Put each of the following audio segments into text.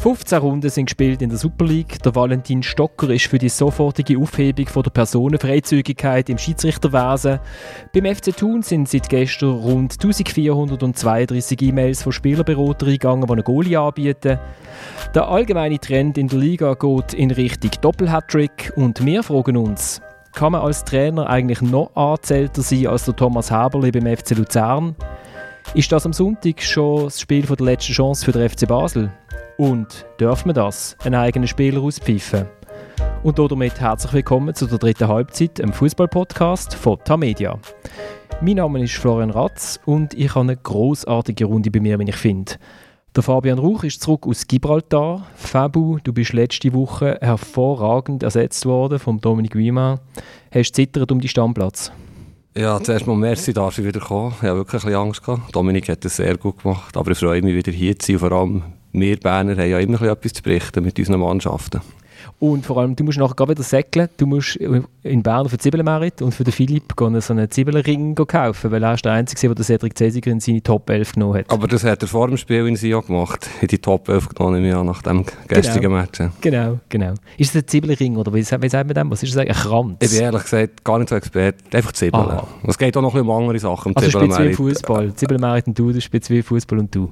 15 Runden sind gespielt in der Super League. Der Valentin Stocker ist für die sofortige Aufhebung von der Personenfreizügigkeit im Schiedsrichterwesen. Beim FC Thun sind seit gestern rund 1432 E-Mails von Spielerberatern eingegangen, die einen Goalie anbieten. Der allgemeine Trend in der Liga geht in Richtung Doppelhattrick und wir fragen uns, kann man als Trainer eigentlich noch anzählter sein als der Thomas Haberli beim FC Luzern? Ist das am Sonntag schon das Spiel der letzten Chance für den FC Basel? Und dürfen wir das, einen eigenen Spieler auspfeifen? Und damit herzlich willkommen zu der dritten Halbzeit, im Fußball-Podcast von Tamedia. Mein Name ist Florian Ratz und ich habe eine großartige Runde bei mir, wenn ich finde. Der Fabian Rauch ist zurück aus Gibraltar. Fabu, du bist letzte Woche hervorragend ersetzt worden vom Dominik Wiemann. Hast zittert um die Stammplatz? Ja, zuerst mal merci, darfst du wieder kommen. Ich habe wirklich ein bisschen Angst gehabt. Dominik hat das sehr gut gemacht, aber ich freue mich wieder hier zu sein. Vor allem wir Berner haben ja immer etwas zu berichten mit unseren Mannschaften. Und vor allem, du musst nachher wieder säckeln. Du musst in Bern für Zwiebelmerit und für den Philipp gehen so einen Zwiebelring kaufen, weil er ist der Einzige, der Cedric Cesiger in seine Top 11 genommen hat. Aber das hat er vor dem Spiel in Sion gemacht, in die Top 11 genommen, ja, nach dem gestrigen genau. Match. Genau, genau. Ist es ein Zwiebelring oder wie, wie sagt man dem? Was ist das eigentlich? Ein Kranz? Ich bin ehrlich gesagt gar nicht so Experte, einfach Zwiebeln. Es geht auch noch um andere Sachen. Also spielst du Fußball. Zwiebelmerit und du, du spielst wie Fußball und du.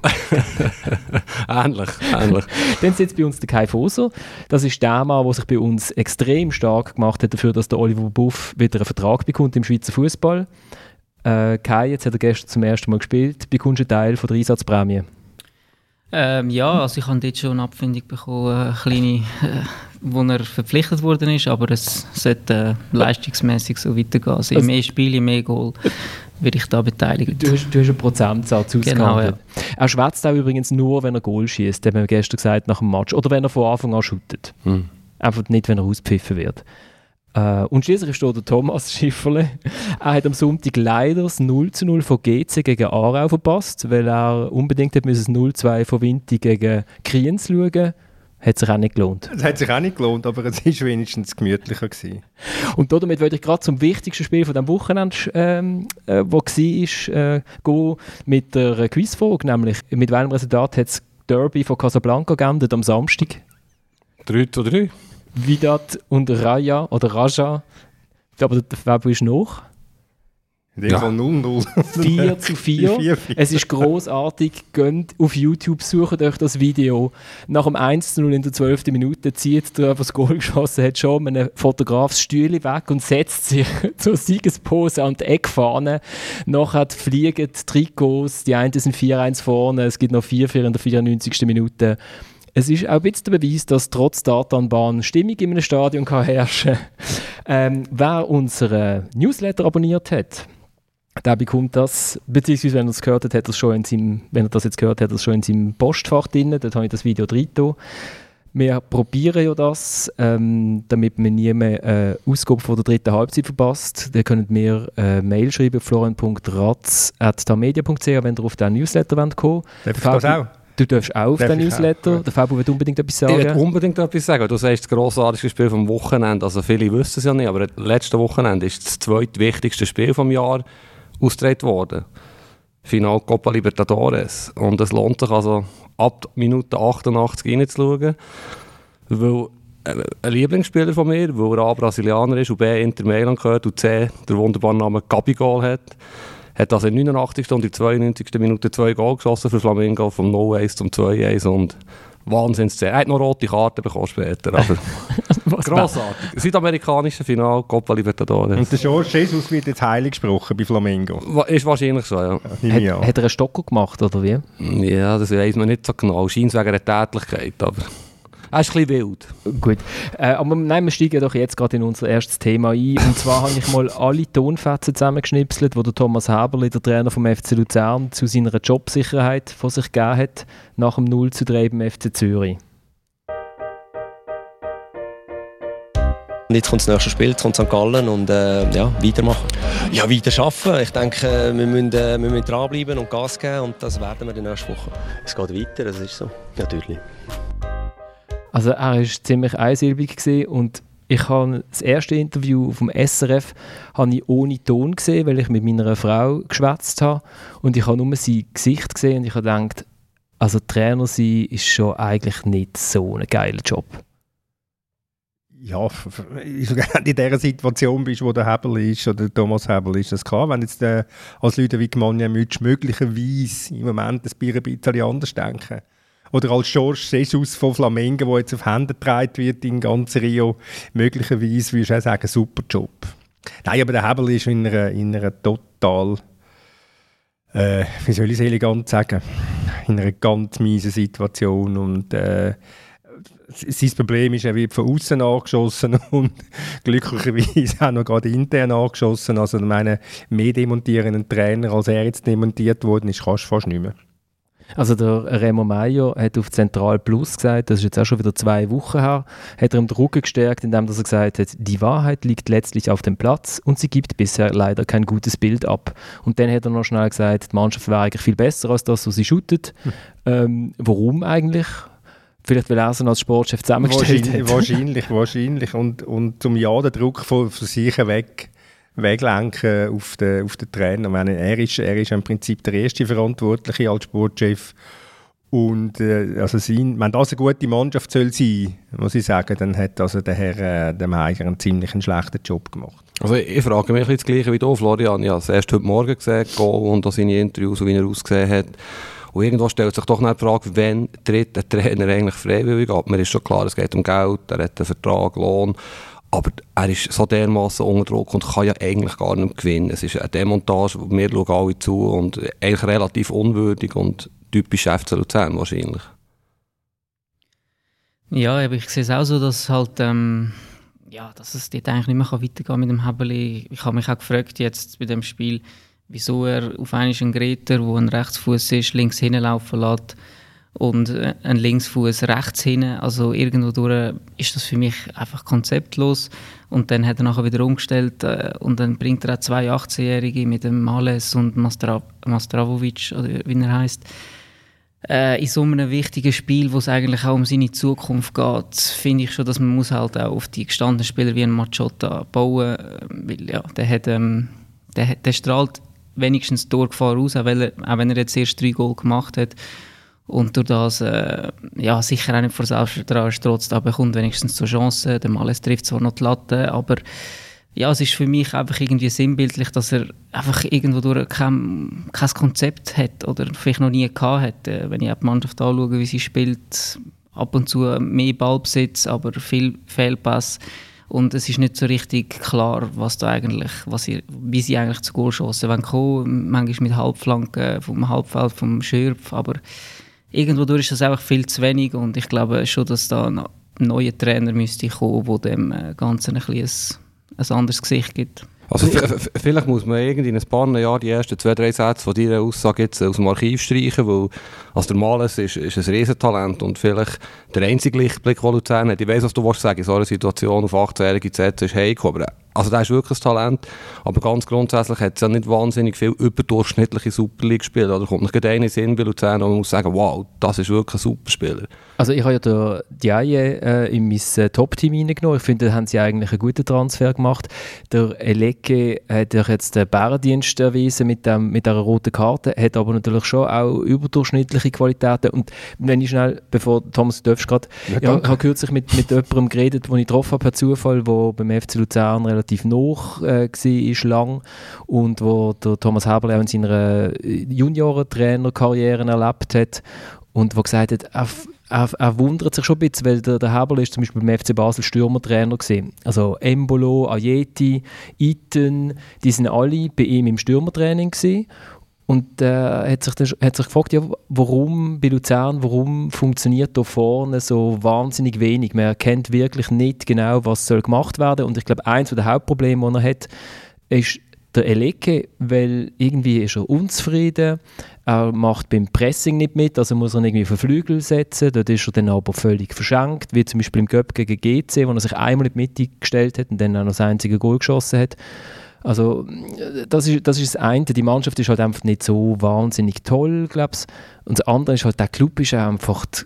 ähnlich, ähnlich. Dann sitzt bei uns der Kai Foser. Das ist der Mann, der sich bei uns extrem stark gemacht hat dafür, dass der Oliver Buff wieder einen Vertrag bekommt im Schweizer Fußball. Äh, Kai, jetzt hat er gestern zum ersten Mal gespielt. Bekommst du einen Teil von der Einsatzprämie? Ähm, ja, also ich habe dort schon eine Abfindung bekommen, eine kleine, äh, wo er verpflichtet worden ist, aber es sollte äh, leistungsmäßig so weitergehen. Also, also mehr Spiele, mehr Goal werde ich da beteiligt. Du hast, du hast einen Prozentsatz ausgehandelt. Genau, ja. Er schwätzt auch übrigens nur, wenn er Goal schießt, haben wir gestern gesagt, nach dem Match. Oder wenn er von Anfang an shootet. Hm. Einfach nicht, wenn er auspfiffen wird. Uh, und schließlich steht der Thomas Schifferle. Er hat am Sonntag leider das 0 zu 0 von GC gegen Aarau verpasst, weil er unbedingt hat das 0-2 von Vinti gegen Kriens schauen hat sich auch nicht gelohnt. Es hat sich auch nicht gelohnt, aber es war wenigstens gemütlicher. Gewesen. Und damit würde ich gerade zum wichtigsten Spiel von diesem Wochenende, ähm, äh, wo war, äh, gehen mit der Quizfrage, nämlich mit welchem Resultat hat das Derby von Casablanca geendet am Samstag? 3 zu 3. Vidat und Raja oder Raja. Aber der Fabio ist noch. In dem ja. Fall 0-0. 4 zu 4. es ist großartig. Geht auf YouTube, sucht euch das Video. Nach dem 1 zu 0 in der 12. Minute zieht der, der das Goal geschossen hat, schon einen Fotograf das Stühle weg und setzt sich zur Siegespose an die Eckfahne. Nachher fliegen die Trikots. Die einen sind 4-1 vorne. Es gibt noch 4-4 in der 94. Minute. Es ist auch ein bisschen der Beweis, dass trotz Datanbahn Stimmung in einem Stadion kann herrschen kann. Ähm, wer unseren Newsletter abonniert hat, der bekommt das, beziehungsweise wenn er es gehört hat, hat er schon in seinem, wenn er das jetzt gehört hat, es schon in seinem Postfach drin, dort habe ich das Video drin. Wir probieren ja das, ähm, damit man nie mehr äh, Ausgabe von der dritten Halbzeit verpasst. Dann könnt ihr äh, Mail schreiben, florian.ratz.tamedia.ch, wenn ihr auf den Newsletter kommen wollt. Darf ich das auch? Du darfst auch auf den Newsletter. Auch. Der Fabio wird unbedingt etwas sagen. Ich will unbedingt etwas sagen. Du sagst das grossartigste Spiel vom Wochenende. Also viele wissen es ja nicht, aber das letzte Wochenende ist das zweitwichtigste Spiel vom Jahr ausgetragen worden. Final Copa Libertadores. Und es lohnt sich also ab Minute 88 reinzuschauen. Weil äh, ein Lieblingsspieler von mir, weil er A Brasilianer ist und B Inter Mailand gehört und C der wunderbare Name Gabigol hat hat also in 89. und in 92. Minute zwei Goal geschossen für Flamingo, vom 0-1 zum 2-1 und Wahnsinns Er hat noch rote Karten bekommen später, aber grossartig. Südamerikanische Final, Copa Libertadores. Und der George Jesus wird jetzt heilig gesprochen bei Flamingo? Ist wahrscheinlich so, ja. ja hat, hat, er einen Stocker gemacht, oder wie? Ja, das weiß man nicht so genau. Scheint wegen der Tätigkeit, aber... Er ist ein bisschen wild. Gut. Äh, aber nein, wir steigen doch jetzt gerade in unser erstes Thema ein. Und zwar habe ich mal alle Tonfetzen zusammengeschnipselt, die der Thomas Haberli, der Trainer vom FC Luzern, zu seiner Jobsicherheit von sich gegeben hat, nach dem 0 zu 3 beim FC Zürich. Und jetzt kommt das nächste Spiel, jetzt kommt St. Gallen und äh, ja, weitermachen. Ja, weiter arbeiten. Ich denke, wir müssen, äh, wir müssen dranbleiben und Gas geben und das werden wir in der nächsten Woche. Es geht weiter, das ist so. Natürlich. Also er war ziemlich einsilbig und ich habe das erste Interview vom SRF habe ich ohne Ton gesehen, weil ich mit meiner Frau geschwätzt habe und ich habe nur sein Gesicht gesehen und ich habe gedacht, also Trainer sein ist schon eigentlich nicht so ein geiler Job. Ja, in dieser Situation bist, wo der Hebel ist oder Thomas Hebel ist, das klar. Wenn jetzt äh, als Leute wie Gmanja möglicherweise im Moment ein bisschen anders denken. Oder als George Jesus von Flamengo, der jetzt auf Hände getragen wird in ganz Rio, möglicherweise würde ich auch sagen, super Job. Nein, aber der Hebel ist in einer, in einer total äh, wie soll ich es elegant sagen, in einer ganz miesen Situation und äh, sein Problem ist, er wird von außen angeschossen und glücklicherweise auch noch gerade intern angeschossen. Also ich meine, mehr demontieren einen Trainer, als er jetzt demontiert worden ist, kannst du fast nicht mehr. Also der Remo Meyer hat auf Zentral Plus gesagt, das ist jetzt auch schon wieder zwei Wochen her, hat er ihm den Rücken gestärkt, indem er gesagt hat, die Wahrheit liegt letztlich auf dem Platz und sie gibt bisher leider kein gutes Bild ab. Und dann hat er noch schnell gesagt, die Mannschaft wäre eigentlich viel besser als das, was sie shootet. Hm. Ähm, warum eigentlich? Vielleicht, weil er so als Sportchef zusammengestellt wahrscheinlich, hat. Wahrscheinlich, wahrscheinlich. Und, und zum Ja den Druck von, von sich weg weglenken auf den, auf den Trainer. meine, er, ist, er ist im Prinzip der erste Verantwortliche als Sportchef. Und äh, also sein, wenn das eine gute Mannschaft soll sein, muss ich sagen, dann hat also der Herr äh, dem Heiger einen ziemlich schlechten Job gemacht. Also ich frage mich das Gleiche wie du, Florian. Ja, das erst heute Morgen gesehen, und auch seine Interviews, wie er ausgesehen hat. Und irgendwo stellt sich doch nicht die Frage, wann tritt der Trainer eigentlich freiwillig ab? Mir ist schon klar, es geht um Geld, er hat einen Vertrag, Lohn. Aber er ist so dermaßen unter Druck und kann ja eigentlich gar nicht gewinnen. Es ist eine Demontage, wir schauen alle zu und eigentlich relativ unwürdig und typisch FC Luzern wahrscheinlich. Ja, aber ich sehe es auch so, dass halt, ähm, ja, dass es dort eigentlich nicht mehr weitergehen kann mit dem Hebeli. Ich habe mich auch gefragt jetzt bei dem Spiel, wieso er auf einen Greter, wo ein Rechtsfuß ist, links hinlaufen lässt und äh, ein Linksfuß rechts hinten. Also irgendwo durch ist das für mich einfach konzeptlos. Und dann hat er nachher wieder umgestellt äh, und dann bringt er auch zwei 18-Jährige mit dem Males und Mastra Mastravovic, oder wie er heißt, äh, in so einem wichtigen Spiel, wo es eigentlich auch um seine Zukunft geht, finde ich schon, dass man muss halt auch auf die gestandenen Spieler wie ein Machotta bauen, weil ja, der hat, ähm, der, der strahlt wenigstens Torgefahr aus, auch, er, auch wenn er jetzt erst drei Goal gemacht hat und durch das äh, ja, sicher auch nicht vor Selbstvertrauen strotzt, aber bekommt wenigstens so Chancen. Der Males trifft zwar noch die Latte, aber ja, es ist für mich einfach irgendwie sinnbildlich, dass er einfach irgendwo durch kein, kein Konzept hat oder vielleicht noch nie gehabt hat. Äh, wenn ich die Mannschaft anschaue, wie sie spielt, ab und zu mehr Ballbesitz, aber viel Fehlpass. Und es ist nicht so richtig klar, was da eigentlich, was sie, wie sie eigentlich zu Goal schossen. Wenn kommen, manchmal mit Halbflanken vom Halbfeld vom Schürpf, aber irgendwo ist das einfach viel zu wenig und ich glaube schon, dass da ein neuer Trainer müsste kommen, der dem äh, Ganzen ein, ein, ein anderes Gesicht gibt. Also vielleicht muss man irgendwie in ein paar Jahren die ersten zwei, drei Sätze von deiner Aussage jetzt aus dem Archiv streichen, weil also der Males ist, ist ein Riesentalent und vielleicht der einzige Lichtblick, den Luzern hat. Ich weiß, was du willst sagen, in so einer Situation auf 18-Jährige zu ist heikel, aber also der ist wirklich ein Talent, aber ganz grundsätzlich hat es ja nicht wahnsinnig viel überdurchschnittliche Super League gespielt. Oder kommt nicht einer in Sinn bei Luzern und man muss sagen, wow, das ist wirklich ein Superspieler. Also ich habe ja den Diaye äh, in mein äh, Top-Team reingenommen. Ich finde, da haben sie eigentlich einen guten Transfer gemacht. Der Eleke hat ja jetzt den Bärendienst erwiesen mit, dem, mit dieser roten Karte, hat aber natürlich schon auch überdurchschnittliche Qualitäten. Und wenn ich schnell, bevor Thomas Döfsch gerade, ja, ich habe kürzlich mit, mit jemandem geredet, den ich getroffen habe per Zufall, der beim FC Luzern relativ relativ noch äh, war, lang und wo der Thomas Haberle auch in seiner äh, Juniorentrainerkarriere erlebt hat und wo gesagt hat, er, er, er, wundert sich schon ein bisschen, weil der, der Haberle ist zum Beispiel beim FC Basel Stürmertrainer gesehen. Also Embolo, Ayeti, Iten, die sind alle bei ihm im Stürmertraining gewesen. Und äh, hat, sich hat sich gefragt, ja, warum bei Luzern, warum funktioniert da vorne so wahnsinnig wenig? Man erkennt wirklich nicht genau, was soll gemacht werden. Und ich glaube, eins der Hauptprobleme, die er hat, ist der Eleke, weil irgendwie ist er unzufrieden. Er macht beim Pressing nicht mit, also muss er irgendwie auf den Flügel setzen. Dort ist er dann aber völlig verschenkt, wie zum Beispiel im Göpp gegen GC, wo er sich einmal in die Mitte gestellt hat und dann auch noch das einzige Goal geschossen hat. Also das ist, das ist das eine, die Mannschaft ist halt einfach nicht so wahnsinnig toll, glaube ich. Und das andere ist halt, der Club ist einfach die,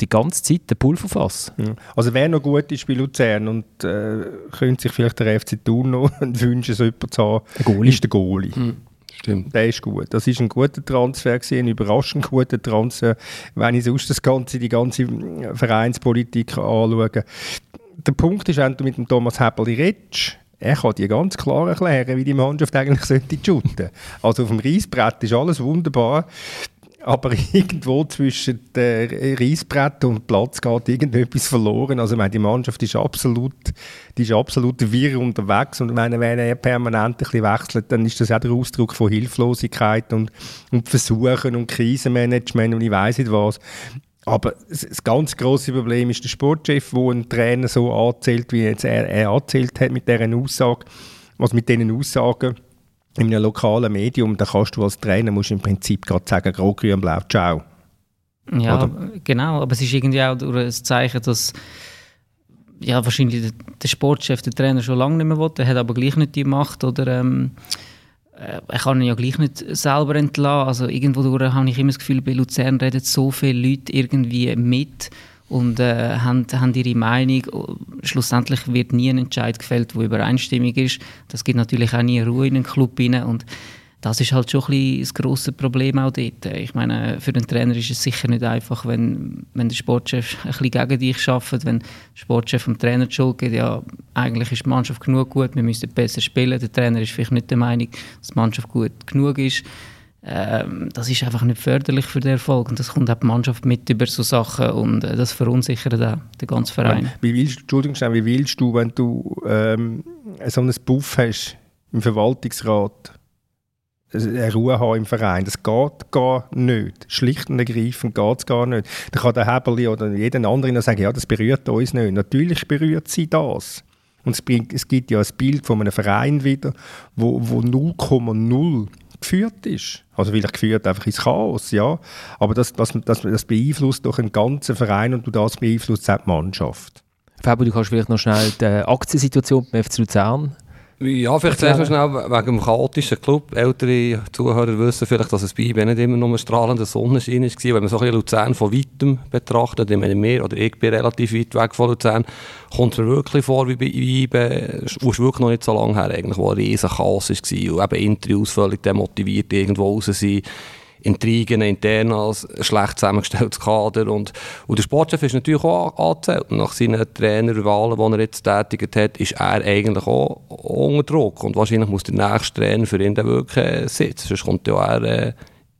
die ganze Zeit der Pulverfass. Ja. Also wer noch gut ist bei Luzern und äh, könnte sich vielleicht der FC Thun noch wünschen, so jemanden zu haben, ist der Goalie. Mhm. Stimmt. Der ist gut. Das ist ein guter Transfer, gewesen, ein überraschend guter Transfer, wenn ich sonst das ganze, die ganze Vereinspolitik anschaue. Der Punkt ist, wenn du mit dem Thomas Häberli redest, er kann dir ganz klar erklären, wie die Mannschaft eigentlich sollte shooten. Also auf dem Reisbrett ist alles wunderbar. Aber irgendwo zwischen dem Reisbrett und Platz geht irgendetwas verloren. Also meine, die Mannschaft ist absolut, die ist absolut wirr unterwegs. Und meine, wenn er permanent ein wechselt, dann ist das auch der Ausdruck von Hilflosigkeit und, und Versuchen und Krisenmanagement und ich weiß nicht was. Aber das ganz große Problem ist der Sportchef, wo ein Trainer so erzählt, wie jetzt er, er erzählt hat mit dieser Aussage, was mit diesen Aussagen in einem lokalen Medium, da kannst du als Trainer musst im Prinzip gerade sagen, grau, grün, blau, ciao. Ja, Oder? genau, aber es ist irgendwie auch ein Zeichen, dass ja, wahrscheinlich der, der Sportchef, der Trainer schon lange nicht mehr will, der hat aber gleich nicht die Macht oder ähm, äh, er kann ihn ja gleich nicht selber entlassen. Also irgendwo habe ich immer das Gefühl, bei Luzern reden so viele Leute irgendwie mit und äh, haben, haben ihre Meinung. Schlussendlich wird nie ein Entscheid gefällt, der übereinstimmig ist. Das gibt natürlich auch nie Ruhe in den Club rein und das ist halt schon ein bisschen das grosse Problem auch dort. Ich meine, für den Trainer ist es sicher nicht einfach, wenn, wenn der Sportchef ein bisschen gegen dich arbeitet, wenn der Sportchef dem Trainer die Schuld gibt, ja, eigentlich ist die Mannschaft genug gut, wir müssen besser spielen. Der Trainer ist vielleicht nicht der Meinung, dass die Mannschaft gut genug ist. Ähm, das ist einfach nicht förderlich für den Erfolg und das kommt auch die Mannschaft mit über so Sachen und äh, das verunsichert auch den ganzen Verein. Wie willst, Entschuldigung, wie willst du, wenn du ähm, so einen Buff hast im Verwaltungsrat, eine Ruhe haben im Verein. Das geht gar nicht. Schlicht und ergreifend geht es gar nicht. Da kann der Heberli oder jeder andere noch sagen, ja, das berührt uns nicht. Natürlich berührt sie das. Und es, bringt, es gibt ja ein Bild von einem Verein wieder, wo, wo 0,0 geführt ist. Also vielleicht geführt einfach ins Chaos, ja. Aber das, das, das, das beeinflusst doch einen ganzen Verein und das beeinflusst auch die Mannschaft. Fabio, du kannst vielleicht noch schnell die Aktiensituation beim FC Luzern ja, vielleicht zuerst noch schnell wegen dem chaotischen Club. Ältere Zuhörer wissen vielleicht, dass es bei ihm nicht immer nur ein strahlender Sonnenschein war. Wenn man so ein bisschen Luzern von weitem betrachtet, ich meine, mehr oder ich bin relativ weit weg von Luzern, kommt es mir wirklich vor, wie bei ihm, wo es wirklich noch nicht so lange her eigentlich, wo ein riesen Chaos war und eben Interviews völlig demotiviert irgendwo raus sind Intrigen intern als schlecht zusammengestelltes Kader. Und, und der Sportchef ist natürlich auch angezählt. Nach seinen Trainerwahlen, die er jetzt tätigt hat, ist er eigentlich auch unter Druck. Und wahrscheinlich muss der nächste Trainer für ihn dann wirklich äh, sitzen. Sonst kommt ja er... Äh,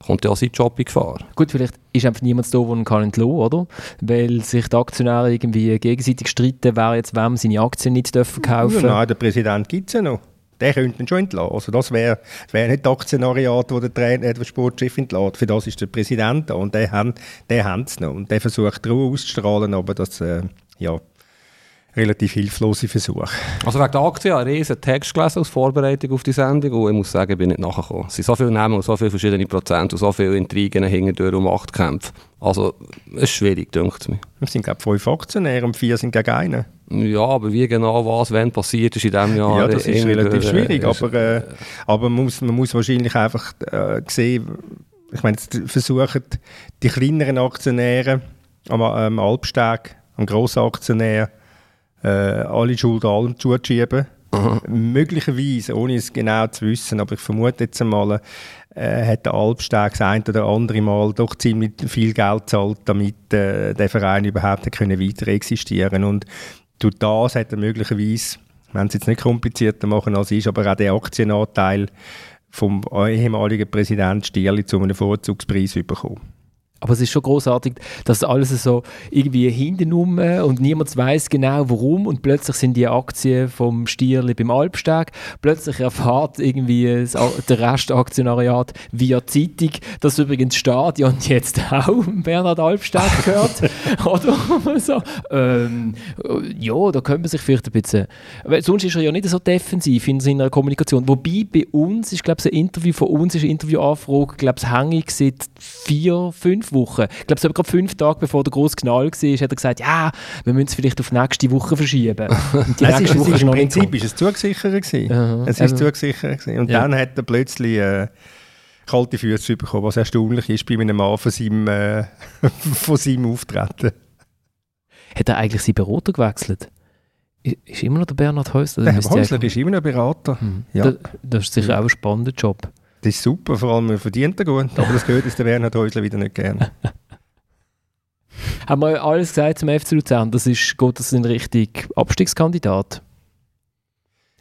kommt ja auch sein Job in Gefahr. Gut, vielleicht ist einfach niemand da, der ihn kann entlassen oder? Weil sich die Aktionäre irgendwie gegenseitig streiten, wer jetzt wem seine Aktien nicht dürfen kaufen. Ja, nein, der Präsident gibt es ja noch der könnte ihn schon entlassen. Also das wäre wär nicht das Aktionariat, wo der, Trainer, der Sportchef entlässt. Für das ist der Präsident da und der hat es noch. Und der versucht Ruhe auszustrahlen, aber das, äh, ja, relativ hilflose Versuch. Also wegen der Aktie, einen riesen Text gelesen als Vorbereitung auf die Sendung und ich muss sagen, ich bin nicht nachgekommen. Es sind so viele Namen und so viele verschiedene Prozente und so viele Intrigen hinter um Machtkämpfe. Also es ist schwierig, denkt es mir. Es sind glaube ich fünf Aktionäre und vier sind gegen einen. Ja, aber wie genau was, wenn passiert ist in diesem Jahr. Ja, das ist relativ durch, schwierig, ist, aber, äh, aber man, muss, man muss wahrscheinlich einfach äh, sehen, ich meine, versuchen die kleineren Aktionäre am, am Albsteg, am Grossaktionär, äh, alle Schuld allem zuzuschieben. Aha. Möglicherweise, ohne es genau zu wissen, aber ich vermute jetzt einmal, äh, hat der Albsteg das ein oder andere Mal doch ziemlich viel Geld gezahlt, damit äh, der Verein überhaupt können weiter existieren Und durch das hat er möglicherweise, wenn es jetzt nicht komplizierter machen als ist, aber auch den Aktienanteil vom ehemaligen Präsidenten Stierli zu einem Vorzugspreis bekommen. Aber es ist schon großartig, dass alles so irgendwie hintenrum und niemand weiß genau warum und plötzlich sind die Aktien vom Stierli beim Alpsteg. Plötzlich erfahrt irgendwie der Restaktionariat via Zeitung, dass übrigens Stadion jetzt auch Bernhard Alpsteg gehört. Oder so. Ähm, ja, da könnte man sich vielleicht ein bisschen. Weil sonst ist er ja nicht so defensiv in seiner Kommunikation. Wobei bei uns ist, glaube ich, ein Interview von uns ist eine Interviewanfrage, glaube ich, hängig seit vier, fünf Wochen. Ich glaube, so gerade fünf Tage bevor der große Knall war, hat er gesagt, ja, wir müssen es vielleicht auf nächste Woche verschieben. Und die nächste Woche ist, Im Prinzip war es zugesichert. Gewesen. Es ist zugesichert. Gewesen. Und ja. dann hat er plötzlich äh, kalte Füße bekommen, was erstaunlich ist bei einem Mann von seinem, äh, von seinem Auftreten. Hat er eigentlich seinen Berater gewechselt? Ist immer noch der Bernhard Häusler? Der Herr Häusler ist immer noch Berater. Mhm. Ja. Das, das, ist sicher auch ein spannender Job. Das ist super, vor allem verdient er gut. Aber das gehört jetzt der Bernhard Häusler wieder nicht gerne. Haben wir alles gesagt zum FC Luzern? Das ist, geht das in Richtung Abstiegskandidat?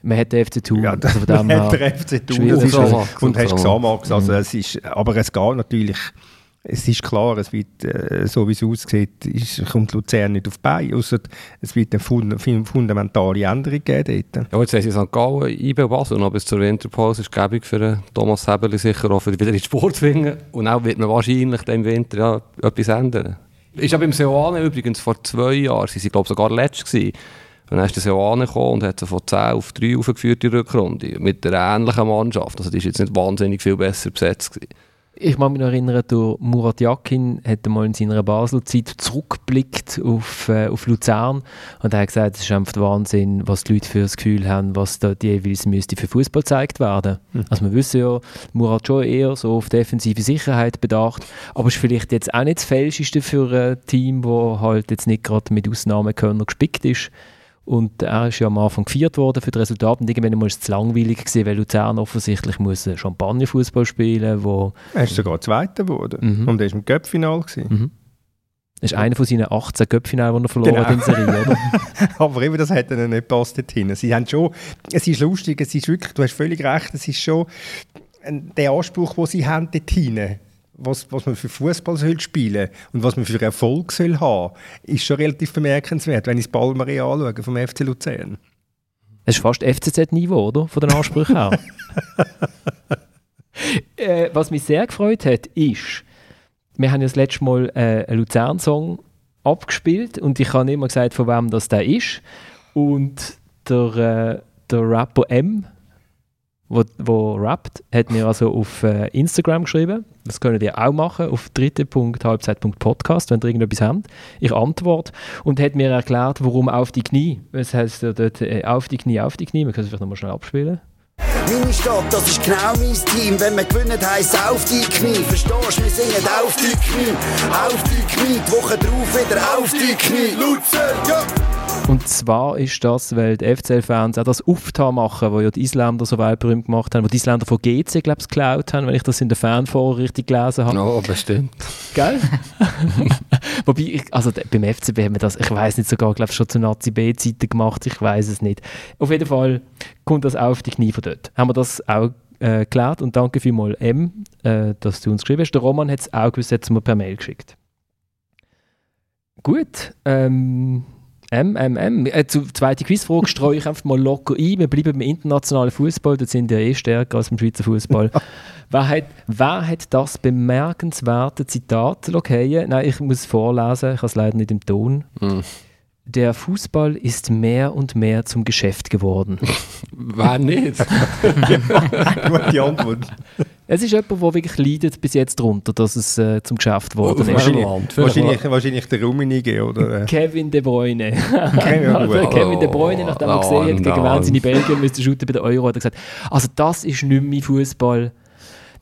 Man hat den FC Thun. Ja, also man hat den FC Thun. Das ist, und hast gesagt, also mhm. es ist, aber es geht natürlich es ist klar, es wird, äh, so wie es aussieht, ist, kommt Luzern nicht auf die Beine, außer es wird eine fund fundamentale Änderung geben dort. Ja, jetzt haben sie St. Gallen, IB Basel noch bis zur Winterpause, ist gäbig für Thomas Hebeli sicher auch für wieder in den Sport zu. Und auch wird man wahrscheinlich im Winter ja, etwas ändern. Ist aber im Seoane übrigens vor zwei Jahren, sie waren glaube sogar letzt gewesen. Und dann ist der Seoane und hat sie von 10 auf 3 aufgeführt, die Rückrunde, mit einer ähnlichen Mannschaft. Also die ist jetzt nicht wahnsinnig viel besser besetzt gewesen. Ich kann mich noch erinnern, der Murat Yakin hat mal in seiner Basel-Zeit zurückgeblickt auf, äh, auf Luzern und er hat gesagt, es ist einfach Wahnsinn, was die Leute für das Gefühl haben, was da jeweils müsste für Fußball gezeigt werden. Mhm. Also wir wissen ja, Murat schon eher so auf defensive Sicherheit bedacht, aber es ist vielleicht jetzt auch nicht das Falscheste für ein Team, das halt jetzt nicht gerade mit Ausnahmekönner gespickt ist. Und er ist ja am Anfang gefeiert worden für das Resultat und irgendwann war es zu langweilig gewesen, weil Luzern offensichtlich muss Champagnerfußball spielen wo Er ist sogar Zweiter geworden mhm. und er war im Göppfinal. Mhm. Das ist einer von seinen 18 Göppfinalen, die er verloren genau. hat in Serie, oder? Aber eben, das hat ihnen nicht passt dorthin. Sie haben schon, es ist lustig, es ist wirklich, du hast völlig recht, es ist schon der Anspruch, den sie haben dorthin was, was man für Fußball soll spielen und was man für Erfolg soll haben, ist schon relativ bemerkenswert, wenn ich das Ballmarie anschaue vom FC Luzern. Es ist fast FCZ-Niveau, oder? Von den Ansprüchen her. äh, was mich sehr gefreut hat, ist, wir haben ja das letzte Mal äh, einen Luzern-Song abgespielt und ich habe immer gesagt, von wem das der ist. Und der, äh, der Rapper M wo, wo rappt, hat mir also auf äh, Instagram geschrieben. Das könnt ihr auch machen, auf dritte.halbzeit.podcast, wenn ihr irgendetwas habt. Ich antworte und hat mir erklärt, warum auf die Knie. Was heißt dort äh, auf die Knie, auf die Knie? Wir können es vielleicht nochmal schnell abspielen. Meine Stadt, das ist genau mein Team. Wenn wir gewinnen, heisst auf die Knie. Verstehst du? Wir singen auf die Knie, auf die Knie. Die Woche drauf wieder auf die Knie. Luzern, ja! Und zwar ist das, weil die FCL-Fans auch das Auftan machen, wo ja die Isländer so weltberühmt gemacht haben, wo die Isländer von GC, glaube ich, geklaut haben, wenn ich das in der Fanforen richtig gelesen habe. Oh, bestimmt. Gell? Wobei, ich, also beim FCB haben wir das, ich weiß nicht, sogar, glaube ich, schon zu Nazi-B-Zeiten gemacht, ich weiß es nicht. Auf jeden Fall kommt das auf die Knie von dort. Haben wir das auch äh, geklärt und danke vielmals M, äh, dass du uns geschrieben hast. Der Roman hat es auch gewusst, hat es mir per Mail geschickt. Gut, ähm, MMM. Äh, zu zweite Quizfrage streue ich einfach mal locker ein. Wir bleiben im internationalen Fußball, da sind wir eh stärker als im Schweizer Fußball. wer, hat, wer hat das bemerkenswerte Zitat? Okay, nein, ich muss es vorlesen, ich habe es leider nicht im Ton. Mm. Der Fußball ist mehr und mehr zum Geschäft geworden. Wer nicht? Gute Antwort. Es ist jemand, der wirklich leidet bis jetzt darunter, dass es äh, zum Geschäft geworden ist. Wahrscheinlich, wahrscheinlich, wahrscheinlich der Rummenigge oder? Kevin De Bruyne. Kevin, also, Kevin De Bruyne, nachdem er gesehen hat, gegen wen seine Belgier müsste shooten bei der Euro, hat er gesagt, also das ist nicht mein Fußball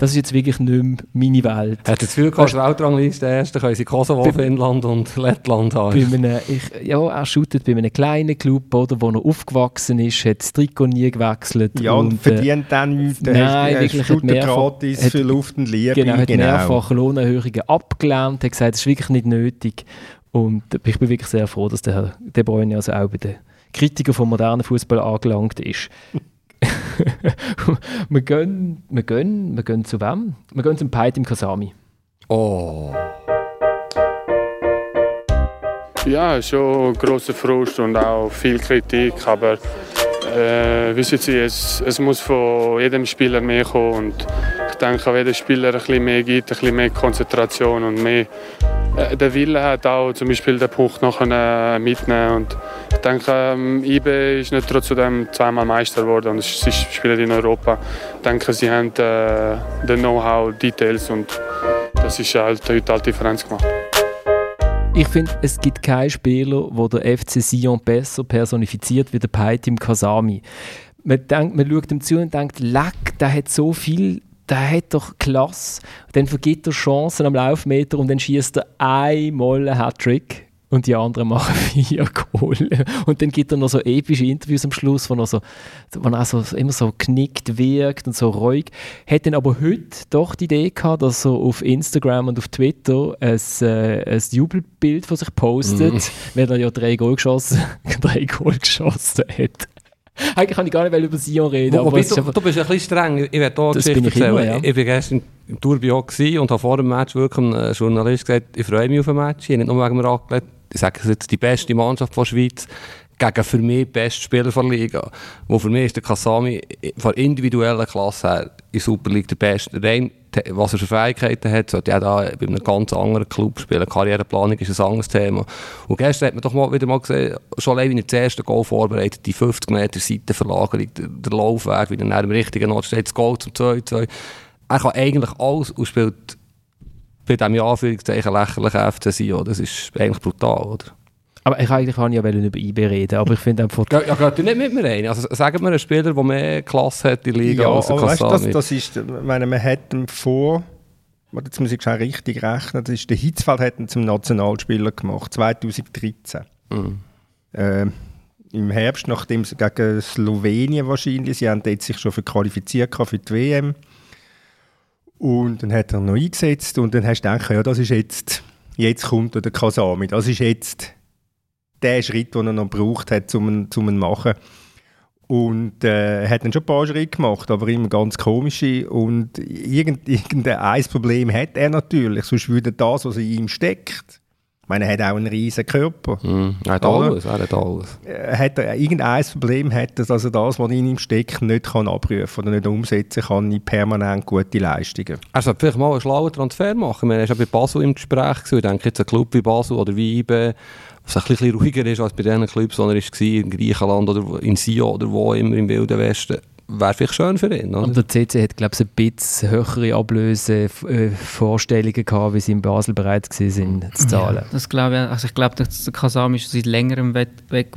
das ist jetzt wirklich nicht mehr meine Welt. Hat das Gefühl, kannst Weltrangliste erst, können sie Kosovo, bei, Finnland und Lettland haben. Bei einem, ich, ja, er shootet bei einem kleinen Club, oder, wo er aufgewachsen ist, hat das Trikot nie gewechselt. Ja, und, und verdient dann nichts. Nein, hast, wirklich hat mehrfach, gratis für Luft und Liebe. Genau, hat genau. mehrfach Lohnerhöhungen abgelehnt, hat gesagt, das ist wirklich nicht nötig. Und ich bin wirklich sehr froh, dass der Herr De Bruyne also auch bei den Kritikern vom modernen Fußball angelangt ist. wir, gehen, wir, gehen, wir gehen zu wem? Wir gehen zum Peit im Kasami. Oh. Ja, schon großer Frust und auch viel Kritik, aber äh, wissen Sie, es, es muss von jedem Spieler mehr kommen und ich denke, wenn jeder Spieler ein bisschen mehr gibt, ein bisschen mehr Konzentration und mehr äh, der Wille hat, auch zum Beispiel den Punkt nachher mitnehmen und ich denke, ähm, IBE ist nicht trotzdem zweimal Meister geworden sie spielen in Europa. Ich denke, sie haben äh, den Know-how, Details und das ist halt heute halt Differenz gemacht. Ich finde, es gibt keinen Spieler, wo der FC Sion besser personifiziert wie der Peitim Kasami. Man, denkt, man schaut ihm zu und denkt, leck, der hat so viel, der hat doch Klasse. Dann vergibt er Chancen am Laufmeter und dann schießt er einmal einen Hattrick und die anderen machen vier Goal. Und dann gibt er noch so epische Interviews am Schluss, wo er, so, wo er so, immer so knickt wirkt und so ruhig. Hat dann aber heute doch die Idee gehabt, dass er auf Instagram und auf Twitter ein, äh, ein Jubelbild von sich postet, mm. weil er ja drei Goal geschossen, drei Goal geschossen hat. Eigentlich kann ich gar nicht über Sion reden. Wo, aber bist du, du bist ein bisschen streng. Ich werde auch Geschichte erzählen. Immer, ja. Ich war gestern im Tourbio und habe vor dem Match wirklich einem Journalist gesagt, ich freue mich auf ein Match. Ich habe nicht nur wegen dem Raclette. Sage jetzt, die beste Mannschaft der Schweiz gegen für mich den besten Spieler der Liga. Wo für mich ist der Kasami von individueller Klasse her in Super League der Beste. Rein, was er für Fähigkeiten hat, sollte er da bei einem ganz anderen Club spielen. Karriereplanung ist ein anderes Thema. Und gestern hat man doch mal wieder mal gesehen, schon allein wie er das erste Goal vorbereitet, die 50 Meter Seitenverlagerung, der, der Laufweg, wie er im richtigen Ort steht, das Goal zum 2-2. Er kann eigentlich alles und spielt bei diesem Anführungszeichen lächerlichen FC sein. Das ist eigentlich brutal, oder? Aber ich eigentlich kann ja über IB reden, aber ich finde einfach... Ja, ja geht nicht mit mir rein. Also sagen wir einen Spieler, der mehr Klasse hat in der Liga ja, als der weißt, das, das ist, meine, man hat ihn vor... Jetzt muss ich schon richtig rechnen. Das ist, der Hitzfeld hat ihn zum Nationalspieler gemacht, 2013. Mhm. Äh, Im Herbst, nachdem sie gegen Slowenien wahrscheinlich, sie haben sich schon für qualifiziert für die WM. Und dann hat er noch eingesetzt und dann hast du gedacht, ja, das ist jetzt, jetzt kommt der Kasami, das ist jetzt der Schritt, den er noch braucht hat, um ihn zu machen. Und äh, hat dann schon ein paar Schritte gemacht, aber immer ganz komische. Und irgend, irgendein Problem hat er natürlich, sonst würde das, was in ihm steckt, ich meine, er hat auch einen riesen Körper. Mm, er hat alles, er hat alles. Äh, hat er irgendein Problem hat, dass er das, was in ihm steckt, nicht kann abrufen oder nicht umsetzen kann in permanent gute Leistungen. Er sollte vielleicht mal einen schlauen Transfer machen. Er war ja bei Basel im Gespräch. Ich denke jetzt ein Club wie Basel oder wie IBE was ein bisschen ruhiger ist als bei den Clubs, die er war, in Griechenland oder in Sion oder wo immer im Wilden Westen. Wäre vielleicht schön für ihn. Oder? Und der CC hat, glaube ich, ein bisschen höhere Ablösevorstellungen äh, gehabt, wie sie in Basel bereit waren zu zahlen. Ja, das glaube ich. Also ich glaube, dass der Kasam ist seit längerem weg, weg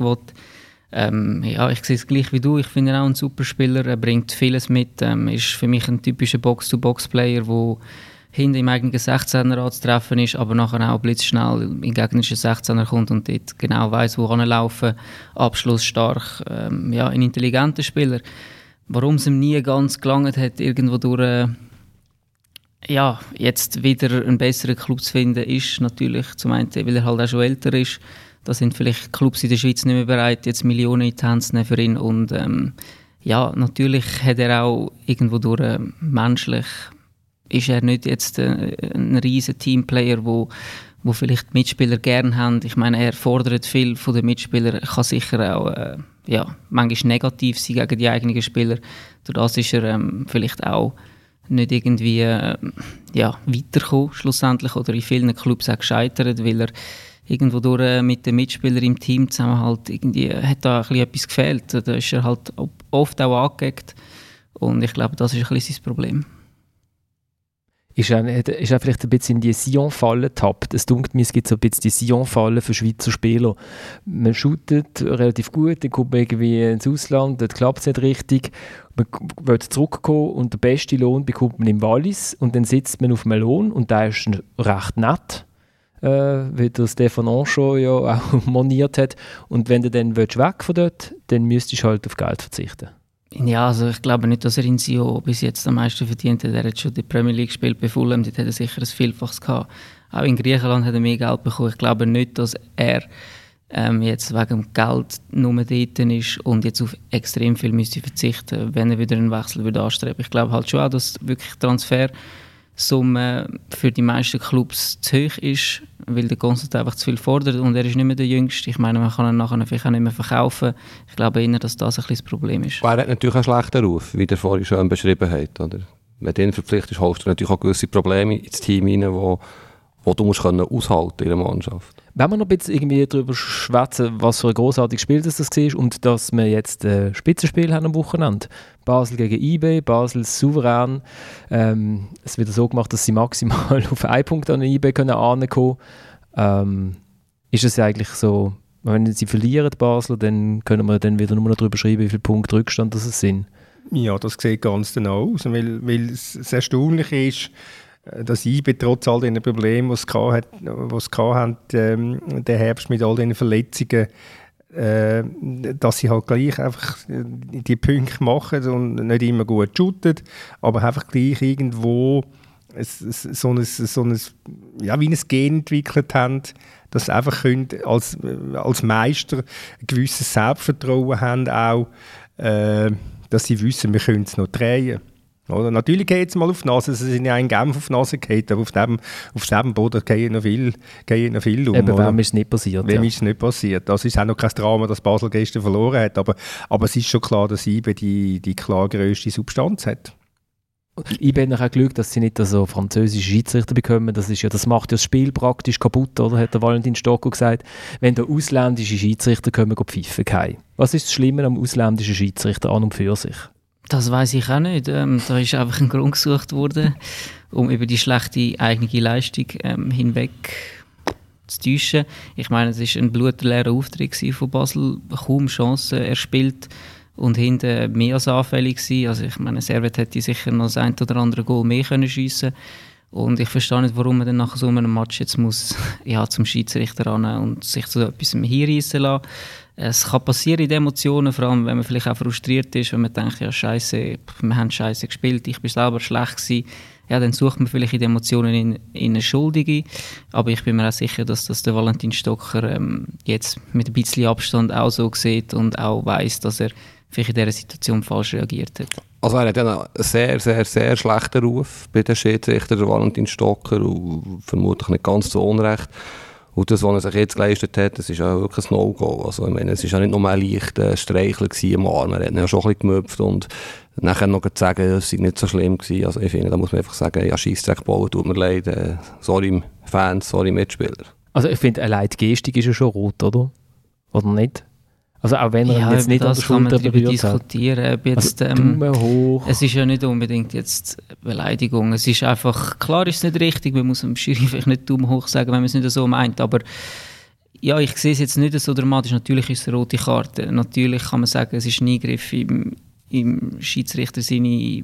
ähm, ja, ich sehe es gleich wie du. Ich finde ihn auch ein super Spieler. Er bringt vieles mit. Ähm, ist für mich ein typischer Box-to-Box-Player, der hinter im eigenen 16er anzutreffen ist, aber nachher auch blitzschnell in gegnerischen 16er kommt und dort genau weiß, wo laufen abschlussstark, ähm, ja, ein intelligenter Spieler. Warum es ihm nie ganz gelangt hat, irgendwo durch äh, ja, jetzt wieder einen besseren Club zu finden, ist natürlich zum einen, weil er halt auch schon älter ist. Da sind vielleicht Clubs in der Schweiz nicht mehr bereit, jetzt Millionen in die Hand zu nehmen für ihn. Und ähm, ja, natürlich hat er auch irgendwo durch äh, menschlich ist er nicht jetzt äh, ein riesen Teamplayer, wo wo vielleicht Mitspieler gerne haben. Ich meine, er fordert viel von den Mitspielern, kann sicher auch äh, ja, manchmal negativ sein gegen die eigenen Spieler. Durch das ist er ähm, vielleicht auch nicht irgendwie äh, ja, weitergekommen schlussendlich oder in vielen Clubs auch gescheitert, weil er irgendwo durch äh, mit den Mitspielern im Team zusammen halt irgendwie äh, hat da ein bisschen etwas gefehlt. Da ist er halt oft auch angeeckt und ich glaube, das ist ein bisschen sein Problem ist er vielleicht ein bisschen in die Sion-Falle getappt. Es dunkelt mir, es gibt so ein bisschen die Sion-Falle für Schweizer Spieler. Man shootet relativ gut, dann kommt man irgendwie ins Ausland, dort klappt es nicht richtig. Man will zurückkommen und den besten Lohn bekommt man im Wallis und dann sitzt man auf einem Lohn und der ist recht nett. Äh, wie der Stefan Ancho ja auch moniert hat. Und wenn du dann weg von dort, dann müsstest du halt auf Geld verzichten. Ja, also ich glaube nicht, dass er in Sio bis jetzt am meisten verdient hat. Er hat schon die Premier League gespielt bei Fulham, dort hat er sicher ein Vielfaches gehabt. Auch in Griechenland hat er mehr Geld bekommen. Ich glaube nicht, dass er ähm, jetzt wegen Geld nur dort ist und jetzt auf extrem viel müsste verzichten, wenn er wieder einen Wechsel würde anstreben. Ich glaube halt schon auch, dass wirklich Transfer Summe für die meisten Clubs zu hoch ist, weil der Konstantin einfach zu viel fordert und er ist nicht mehr der Jüngste. Ich meine, man kann ihn nachher vielleicht auch nicht mehr verkaufen. Ich glaube eher, dass das ein bisschen das Problem ist. Er hat natürlich einen schlechten Ruf, wie der vorhin schon beschrieben hat. Oder? Wenn du ihn verpflichtest, holst du natürlich auch gewisse Probleme ins Team wo, wo du musst können aushalten in der Mannschaft. Wenn wir noch ein bisschen irgendwie darüber schwätzen, was für ein großartiges Spiel das, war und dass wir jetzt ein Spitzenspiel haben am Wochenende. Basel gegen IB, Basel souverän. Ähm, es wird so gemacht, dass sie maximal auf einen Punkt an IB können ankommen ähm, Ist es eigentlich so, wenn sie verlieren, Basel, dann können wir dann wieder nur noch darüber schreiben, wie viele Punkte Rückstand das sind? Ja, das sieht ganz genau aus, weil, weil es erstaunlich ist, dass IBE trotz all den Problemen, die es gehabt, was gehabt ähm, der Herbst mit all den Verletzungen, äh, dass sie halt gleich einfach die Punkte machen und nicht immer gut shooten, aber einfach gleich irgendwo so ein, so ein, ja, wie ein Gen entwickelt haben, dass sie einfach können als, als Meister ein gewisses Selbstvertrauen haben, auch, äh, dass sie wissen, wir können es noch drehen. Oder? Natürlich geht es mal auf die Nase, sie sind ja in Genf auf die Nase gehalten, aber auf dem, auf dem Boden gehen noch viel, gehen noch viel um. Eben, wem ist es nicht passiert? Wem ja. ist es nicht passiert? Das ist auch noch kein Drama, dass Basel gestern verloren hat, aber, aber es ist schon klar, dass IBE die, die klar grösste Substanz hat. Ich bin auch Glück, dass sie nicht so französische Schiedsrichter bekommen. Das, ist ja, das macht ja das Spiel praktisch kaputt, oder? Hat der Valentin Stocco gesagt. Wenn da ausländische Schiedsrichter kommen, pfeifen können. Was ist das Schlimme am ausländischen Schiedsrichter an und für sich? Das weiß ich auch nicht. Ähm, da ist einfach ein Grund gesucht worden, um über die schlechte eigene Leistung ähm, hinweg zu täuschen. Ich meine, es war ein blutleerer Auftritt von Basel, kaum Chancen erspielt und hinten mehr als anfällig gewesen. Also ich meine, Servet hätte sicher noch das ein oder andere Goal mehr können schiessen und ich verstehe nicht, warum man dann nach so einem Match jetzt muss, ja, zum Schiedsrichter ran und sich zu etwas hinreissen lassen. Es kann passieren in den Emotionen, vor allem wenn man vielleicht auch frustriert ist, wenn man denkt, ja scheiße, wir haben scheiße gespielt, ich bin selber schlecht gewesen. Ja, dann sucht man vielleicht in den Emotionen in, in eine Schuldige. Aber ich bin mir auch sicher, dass das der Valentin Stocker ähm, jetzt mit ein bisschen Abstand auch so sieht und auch weiß, dass er vielleicht in dieser Situation falsch reagiert hat. Also er hat einen sehr, sehr, sehr schlechten Ruf bei den Schiedsrichter, der Valentin Stocker, und vermutlich nicht ganz so unrecht. Und das, was er sich jetzt geleistet hat, das ist ja wirklich ein No-Go. Also, ich meine, es war ja nicht nur ein leichter Streichler am Arm, er hat ihn ja schon ein bisschen gemüpft und nachher noch zu sagen, es sei nicht so schlimm gewesen. Also ich finde, da muss man einfach sagen, ja, Scheissdreck bauen, tut mir leid, äh, sorry Fans, sorry Mitspieler. Also ich finde, eine Gestik ist ja schon rot, oder? Oder nicht? Also auch wenn er ja, jetzt nicht an der Schulter berührt diskutieren, ob jetzt, also, ähm, hoch. Es ist ja nicht unbedingt jetzt Beleidigung. Es ist einfach, klar ist es nicht richtig, man muss dem Schiri vielleicht nicht Daumen hoch sagen, wenn man es nicht so meint, aber ja, ich sehe es jetzt nicht so dramatisch. Natürlich ist es eine rote Karte. Natürlich kann man sagen, es ist ein Eingriff im, im Schiedsrichter seine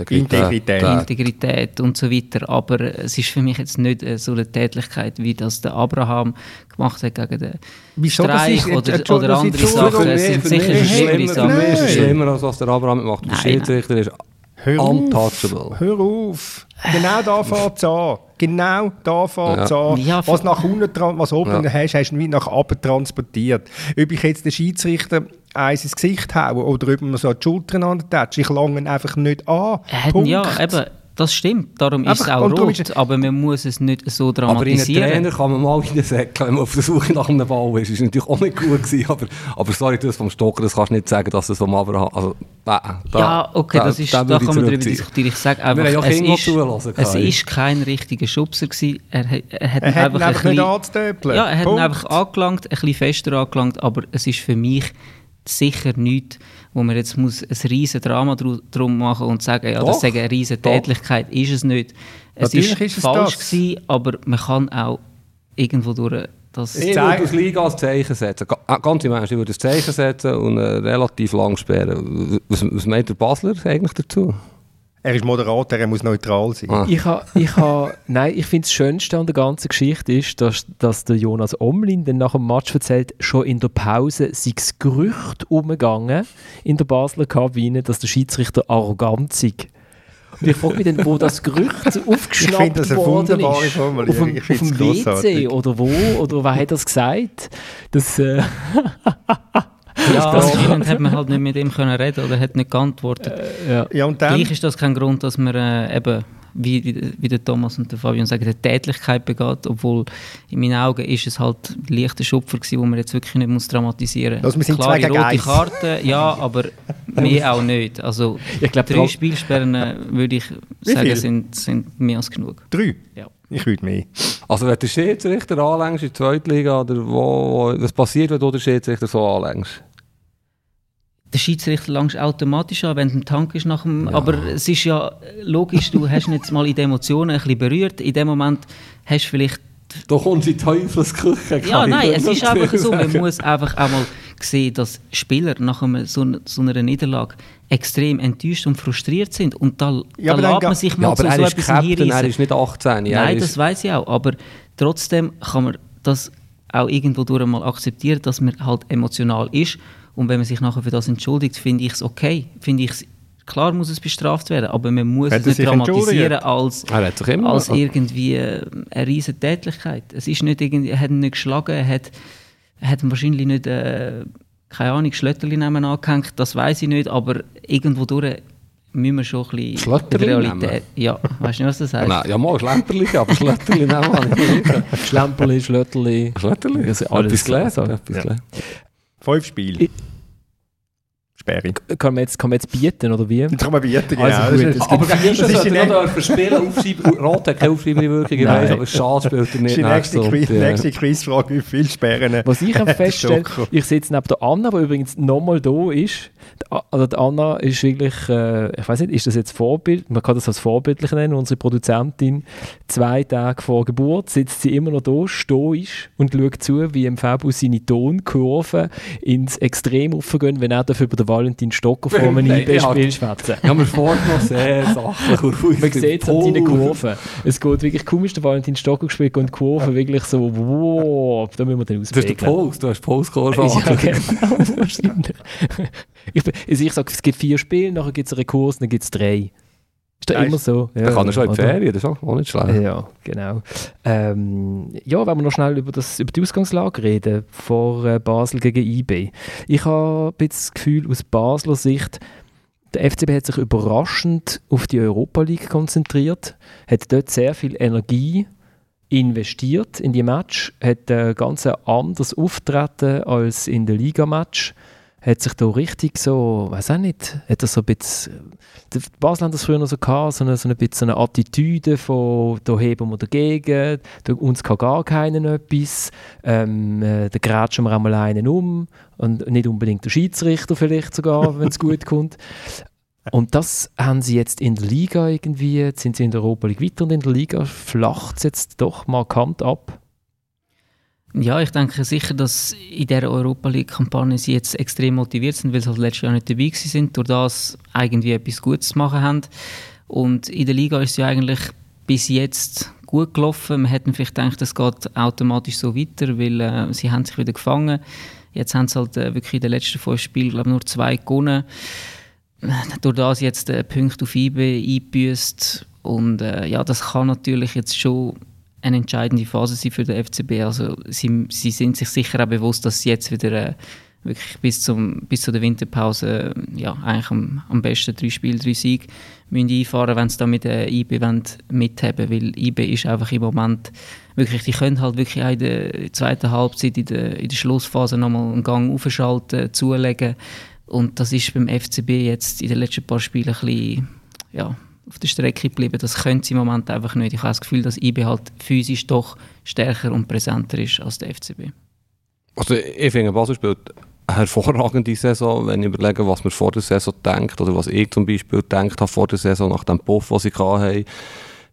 Integrität. Integrität und so weiter. Aber es ist für mich jetzt nicht so eine Tätigkeit, wie das der Abraham gemacht hat gegen den Wieso, Streich oder, äh, oder andere Sachen. Es sind sicher schlimmere Sachen. Es ist schlimmer, als was der Abraham macht. Der Schiedsrichter ist Hör untouchable. Auf, hör auf. Genau da fängt es an. Genau da fängt es ja. an. Ja, was nach unten, was oben ja. hast, hast du wie nach oben transportiert. Ob ich jetzt den Schiedsrichter eins ins Gesicht haue oder ob man so die Schultern an ich lange einfach nicht an. Punkt. Ja, eben. Das stimmt, darum ist es auch rot, ist aber man muss es nicht so dramatisieren. Aber in einen Trainer kann man mal reinsäckeln, wenn man auf der Suche nach einem Ball ist. Das war natürlich auch nicht gut, gewesen, aber, aber sorry, du vom Stocker, das kannst du nicht sagen, dass es vom Abraham... Also, da, ja, okay, das ist, da, da kann man darüber diskutieren. Ich sage einfach, es, ist, es ist kein richtiger Schubser gewesen. Er, er hat, er hat einfach, einfach ein bisschen, Ja, er hat einfach angelangt, ein bisschen fester angelangt, aber es ist für mich sicher nichts, wo man jetzt muss ein riesen Drama drum machen und sagen, ja, das ist eine riesen Tätigkeit, ist es nicht. Es Natürlich ist, ist falsch es gewesen, aber man kann auch irgendwo durch das... Ich würde aus Liga als Zeichen setzen. Ah, ganz im Ernst, ich würde ein Zeichen setzen und relativ lang sperren. Was, was meint der Basler eigentlich dazu? Er ist Moderator, er muss neutral sein. Ah. Ich ha, ich ha, nein, ich finde das Schönste an der ganzen Geschichte ist, dass, dass der Jonas Omlin dann nach dem Match erzählt, schon in der Pause sei das Gerücht umgegangen in der Basler Kabine, dass der Schiedsrichter arrogant sei. Und ich frage mich dann, wo das Gerücht aufgeschnappt das worden ist. Auf dem, auf dem WC oder wo? Oder wer hat das gesagt? Das, äh Ja, anscheinend hat man halt nicht mit ihm können reden oder hat nicht geantwortet. Äh, ja. Ja, und dann, Gleich ist das kein Grund, dass man äh, eben, wie, wie der Thomas und der Fabian sagen, eine Tätlichkeit begeht, obwohl in meinen Augen ist es halt ein leichter Schupfer gewesen, wo man jetzt wirklich nicht muss dramatisieren muss. Also Klar, rote Geist. Karte, ja, aber mehr auch nicht. Also ich glaub, drei Spielsperren äh, würde ich sagen, sind, sind mehr als genug. Drei? Ja. Ich würde mehr. Also wenn der Schiedsrichter anlängst in der zweiten Liga, oder wo, was passiert, wenn du den Schiedsrichter so anlängst? Schiedsrichter langst automatisch an, wenn der Tank ist nach dem... Ja. Aber es ist ja logisch, du hast jetzt mal in den Emotionen ein bisschen berührt. In dem Moment hast du vielleicht... Da kommt die Teufelsküche. Ja, nein, es ist einfach so. Man muss einfach auch mal gesehen, dass Spieler nach einem, so, so einer Niederlage extrem enttäuscht und frustriert sind. Und da, ja, da lässt man sich mal ja, so, so etwas Captain, Er ist nicht 18. Nein, das weiß ich auch. Aber trotzdem kann man das auch irgendwo durch mal akzeptieren, dass man halt emotional ist. Und wenn man sich nachher für das entschuldigt, finde ich es okay. Finde ich Klar muss es bestraft werden, aber man muss hat es nicht dramatisieren als, als also irgendwie äh, eine riesige Tätigkeit. Es ist nicht irgendwie, er hat ihn nicht geschlagen, er hat, er hat wahrscheinlich nicht, äh, keine Ahnung, Schlötterli nehmen angehängt, das weiß ich nicht, aber irgendwo durch müssen wir schon ein bisschen Schlötterli Realität... Ja, weißt du nicht, was das heißt? Nein, ja mal, Schlemperli, aber Schlötterli nehmen Schlemperli, Schlötterli... Schlötterli, alles gelernt. Ja. Fünf Spiele. Sperre. Kann man jetzt, kann man jetzt bieten, oder wie? Jetzt kann man bieten, genau. Also gut, es aber gegen Island sollte noch dürfen spielen, aufschreiben. Rot hat keine aufschreibende Wirkung, ich weiss, aber Schade spielt er nicht. Die nächste, Quiz, ja. nächste Quizfrage, wie viele Sperren Was ich feststelle, ich sitze neben der Anna, die übrigens nochmal da ist. Also die Anna ist wirklich, äh, ich weiß nicht, ist das jetzt Vorbild? Man kann das als vorbildlich nennen, unsere Produzentin. Zwei Tage vor Geburt sitzt sie immer noch da, stoisch und schaut zu, wie im Fabu seine Tonkurven ins Extrem aufgehen, wenn er dafür über den Valentin Stocker vor einem IB-Spiel schwätzen. Habe mir vorgenommen, sehr ruhig. Man sieht es an seinen Kurven. Es geht wirklich komisch, der Valentin Stocker gespielt und die Kurven wirklich so, wow, da müssen wir dann auswählen. Du hast den Post, du hast Postkurve ja, genau, wahrscheinlich. ich, also ich sage, es gibt vier Spiele, nachher gibt es einen Kurs, dann gibt es drei. Ist das immer so? Ja, dann kann er schon in die Ferien, das ist auch nicht schlecht. Ja, genau. Ähm, ja, wenn wir noch schnell über, das, über die Ausgangslage reden, vor äh, Basel gegen IB. Ich habe das Gefühl, aus Basler Sicht, der FCB hat sich überraschend auf die Europa League konzentriert, hat dort sehr viel Energie investiert in die Match, hat ein ganz anderes Auftreten als in der Liga-Match hat sich da richtig so, weiß auch nicht, hat er so ein bisschen, die Basel haben das früher noch so gehabt, so eine, so ein bisschen eine Attitüde von, da heben wir dagegen, da, uns kann gar keiner etwas, ähm, äh, da grätschen wir einmal einen um und nicht unbedingt der Schiedsrichter vielleicht sogar, wenn es gut kommt. Und das haben sie jetzt in der Liga irgendwie, jetzt sind sie in der Europa League weiter und in der Liga flacht es jetzt doch markant ab. Ja, ich denke sicher, dass in dieser Europa League-Kampagne sie jetzt extrem motiviert sind, weil sie halt letztes Jahr nicht dabei sind, durch das irgendwie etwas Gutes zu machen haben. Und in der Liga ist es ja eigentlich bis jetzt gut gelaufen. Man hätte vielleicht gedacht, es geht automatisch so weiter, weil äh, sie haben sich wieder gefangen. Jetzt haben sie halt äh, wirklich in den letzten fünf Spielen, glaube nur zwei gewonnen. Durch das jetzt äh, Punkte auf IB eingebüßt. Und äh, ja, das kann natürlich jetzt schon eine entscheidende Phase sein für den FCB. Also sie, sie sind sich sicher auch bewusst, dass sie jetzt wieder äh, wirklich bis, zum, bis zu Winterpause äh, ja, eigentlich am, am besten drei Spiele, drei Siege müssen einfahren, wenn sie da mit der IB mithaben weil IB ist einfach im Moment wirklich, die können halt wirklich auch in der zweiten Halbzeit, in der, in der Schlussphase nochmal einen Gang aufschalten, zulegen und das ist beim FCB jetzt in den letzten paar Spielen ein bisschen, ja, auf der Strecke geblieben. Das können sie im Moment einfach nicht. Ich habe das Gefühl, dass IB halt physisch doch stärker und präsenter ist als der FCB. Also ich finde, Basel spielt eine hervorragende Saison, wenn ich überlege, was man vor der Saison denkt oder was ich zum Beispiel denkt habe vor der Saison nach dem Puff, den sie hatten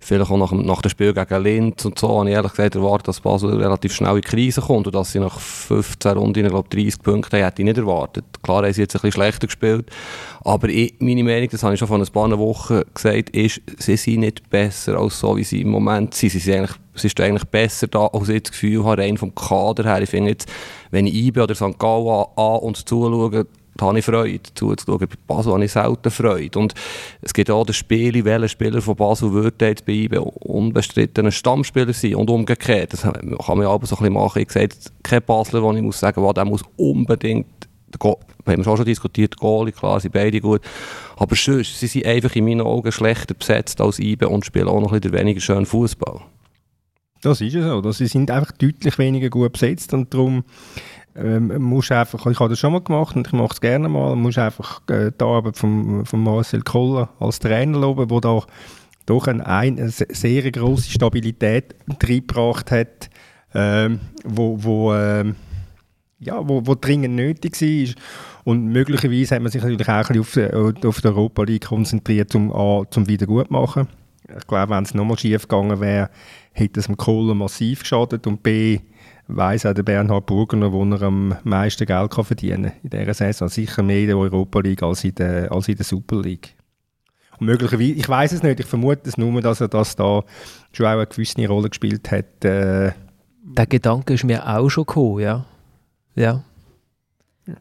vielleicht auch nach, nach dem Spiel gegen Linz und so, habe ich ehrlich gesagt erwartet, dass Basel relativ schnell in die Krise kommt und dass sie nach 15 Runden, ich glaube 30 Punkte haben, hätte ich nicht erwartet. Klar haben sie jetzt ein bisschen schlechter gespielt, aber ich, meine Meinung, das habe ich schon vor ein paar Wochen gesagt, ist, sie sind nicht besser als so, wie sie im Moment sind. Sie sind eigentlich, es ist eigentlich besser da, als ich das Gefühl habe, rein vom Kader her. Ich finde jetzt, wenn ich IB oder St. Gallen an und zuschaue, da habe ich Freude zuzuschauen. Bei Basel habe ich selten Freude. Und es gibt auch das Spiel, welcher Spieler von Basel würde jetzt bei IBE unbestritten ein Stammspieler sein und umgekehrt. Das kann man aber so ein bisschen machen. Ich sehe kein Basler, wo ich muss sagen, wow, der muss unbedingt, wir haben auch schon diskutiert, Goalie, klar, sind beide gut. Aber sonst, sie sind einfach in meinen Augen schlechter besetzt als IBE und spielen auch noch ein bisschen weniger schön Fußball. Das ist es so. Sie sind einfach deutlich weniger gut besetzt und darum ähm, musst einfach, ich habe das schon mal gemacht und ich mache es gerne mal, musst einfach äh, die Arbeit von, von Marcel Koller als Trainer loben, der da doch eine, eine sehr große Stabilität reingebracht hat, ähm, wo, wo, ähm, ja, wo, wo dringend nötig war. Und möglicherweise hat man sich natürlich auch ein bisschen auf, äh, auf die Europa League konzentriert, um A, zum Wiedergutmachen. Ich glaube, wenn es nochmal schief gegangen wäre, hätte es dem Kohler massiv geschadet und B, weiss auch der Bernhard Burgener, wo er am meisten Geld kann verdienen kann in dieser Saison. Sicher mehr in der Europa League als in der, als in der Super League. Und möglicherweise, ich weiß es nicht, ich vermute es nur, dass er das da schon auch eine gewisse Rolle gespielt hat. Äh, der Gedanke ist mir auch schon gekommen, ja. Ja.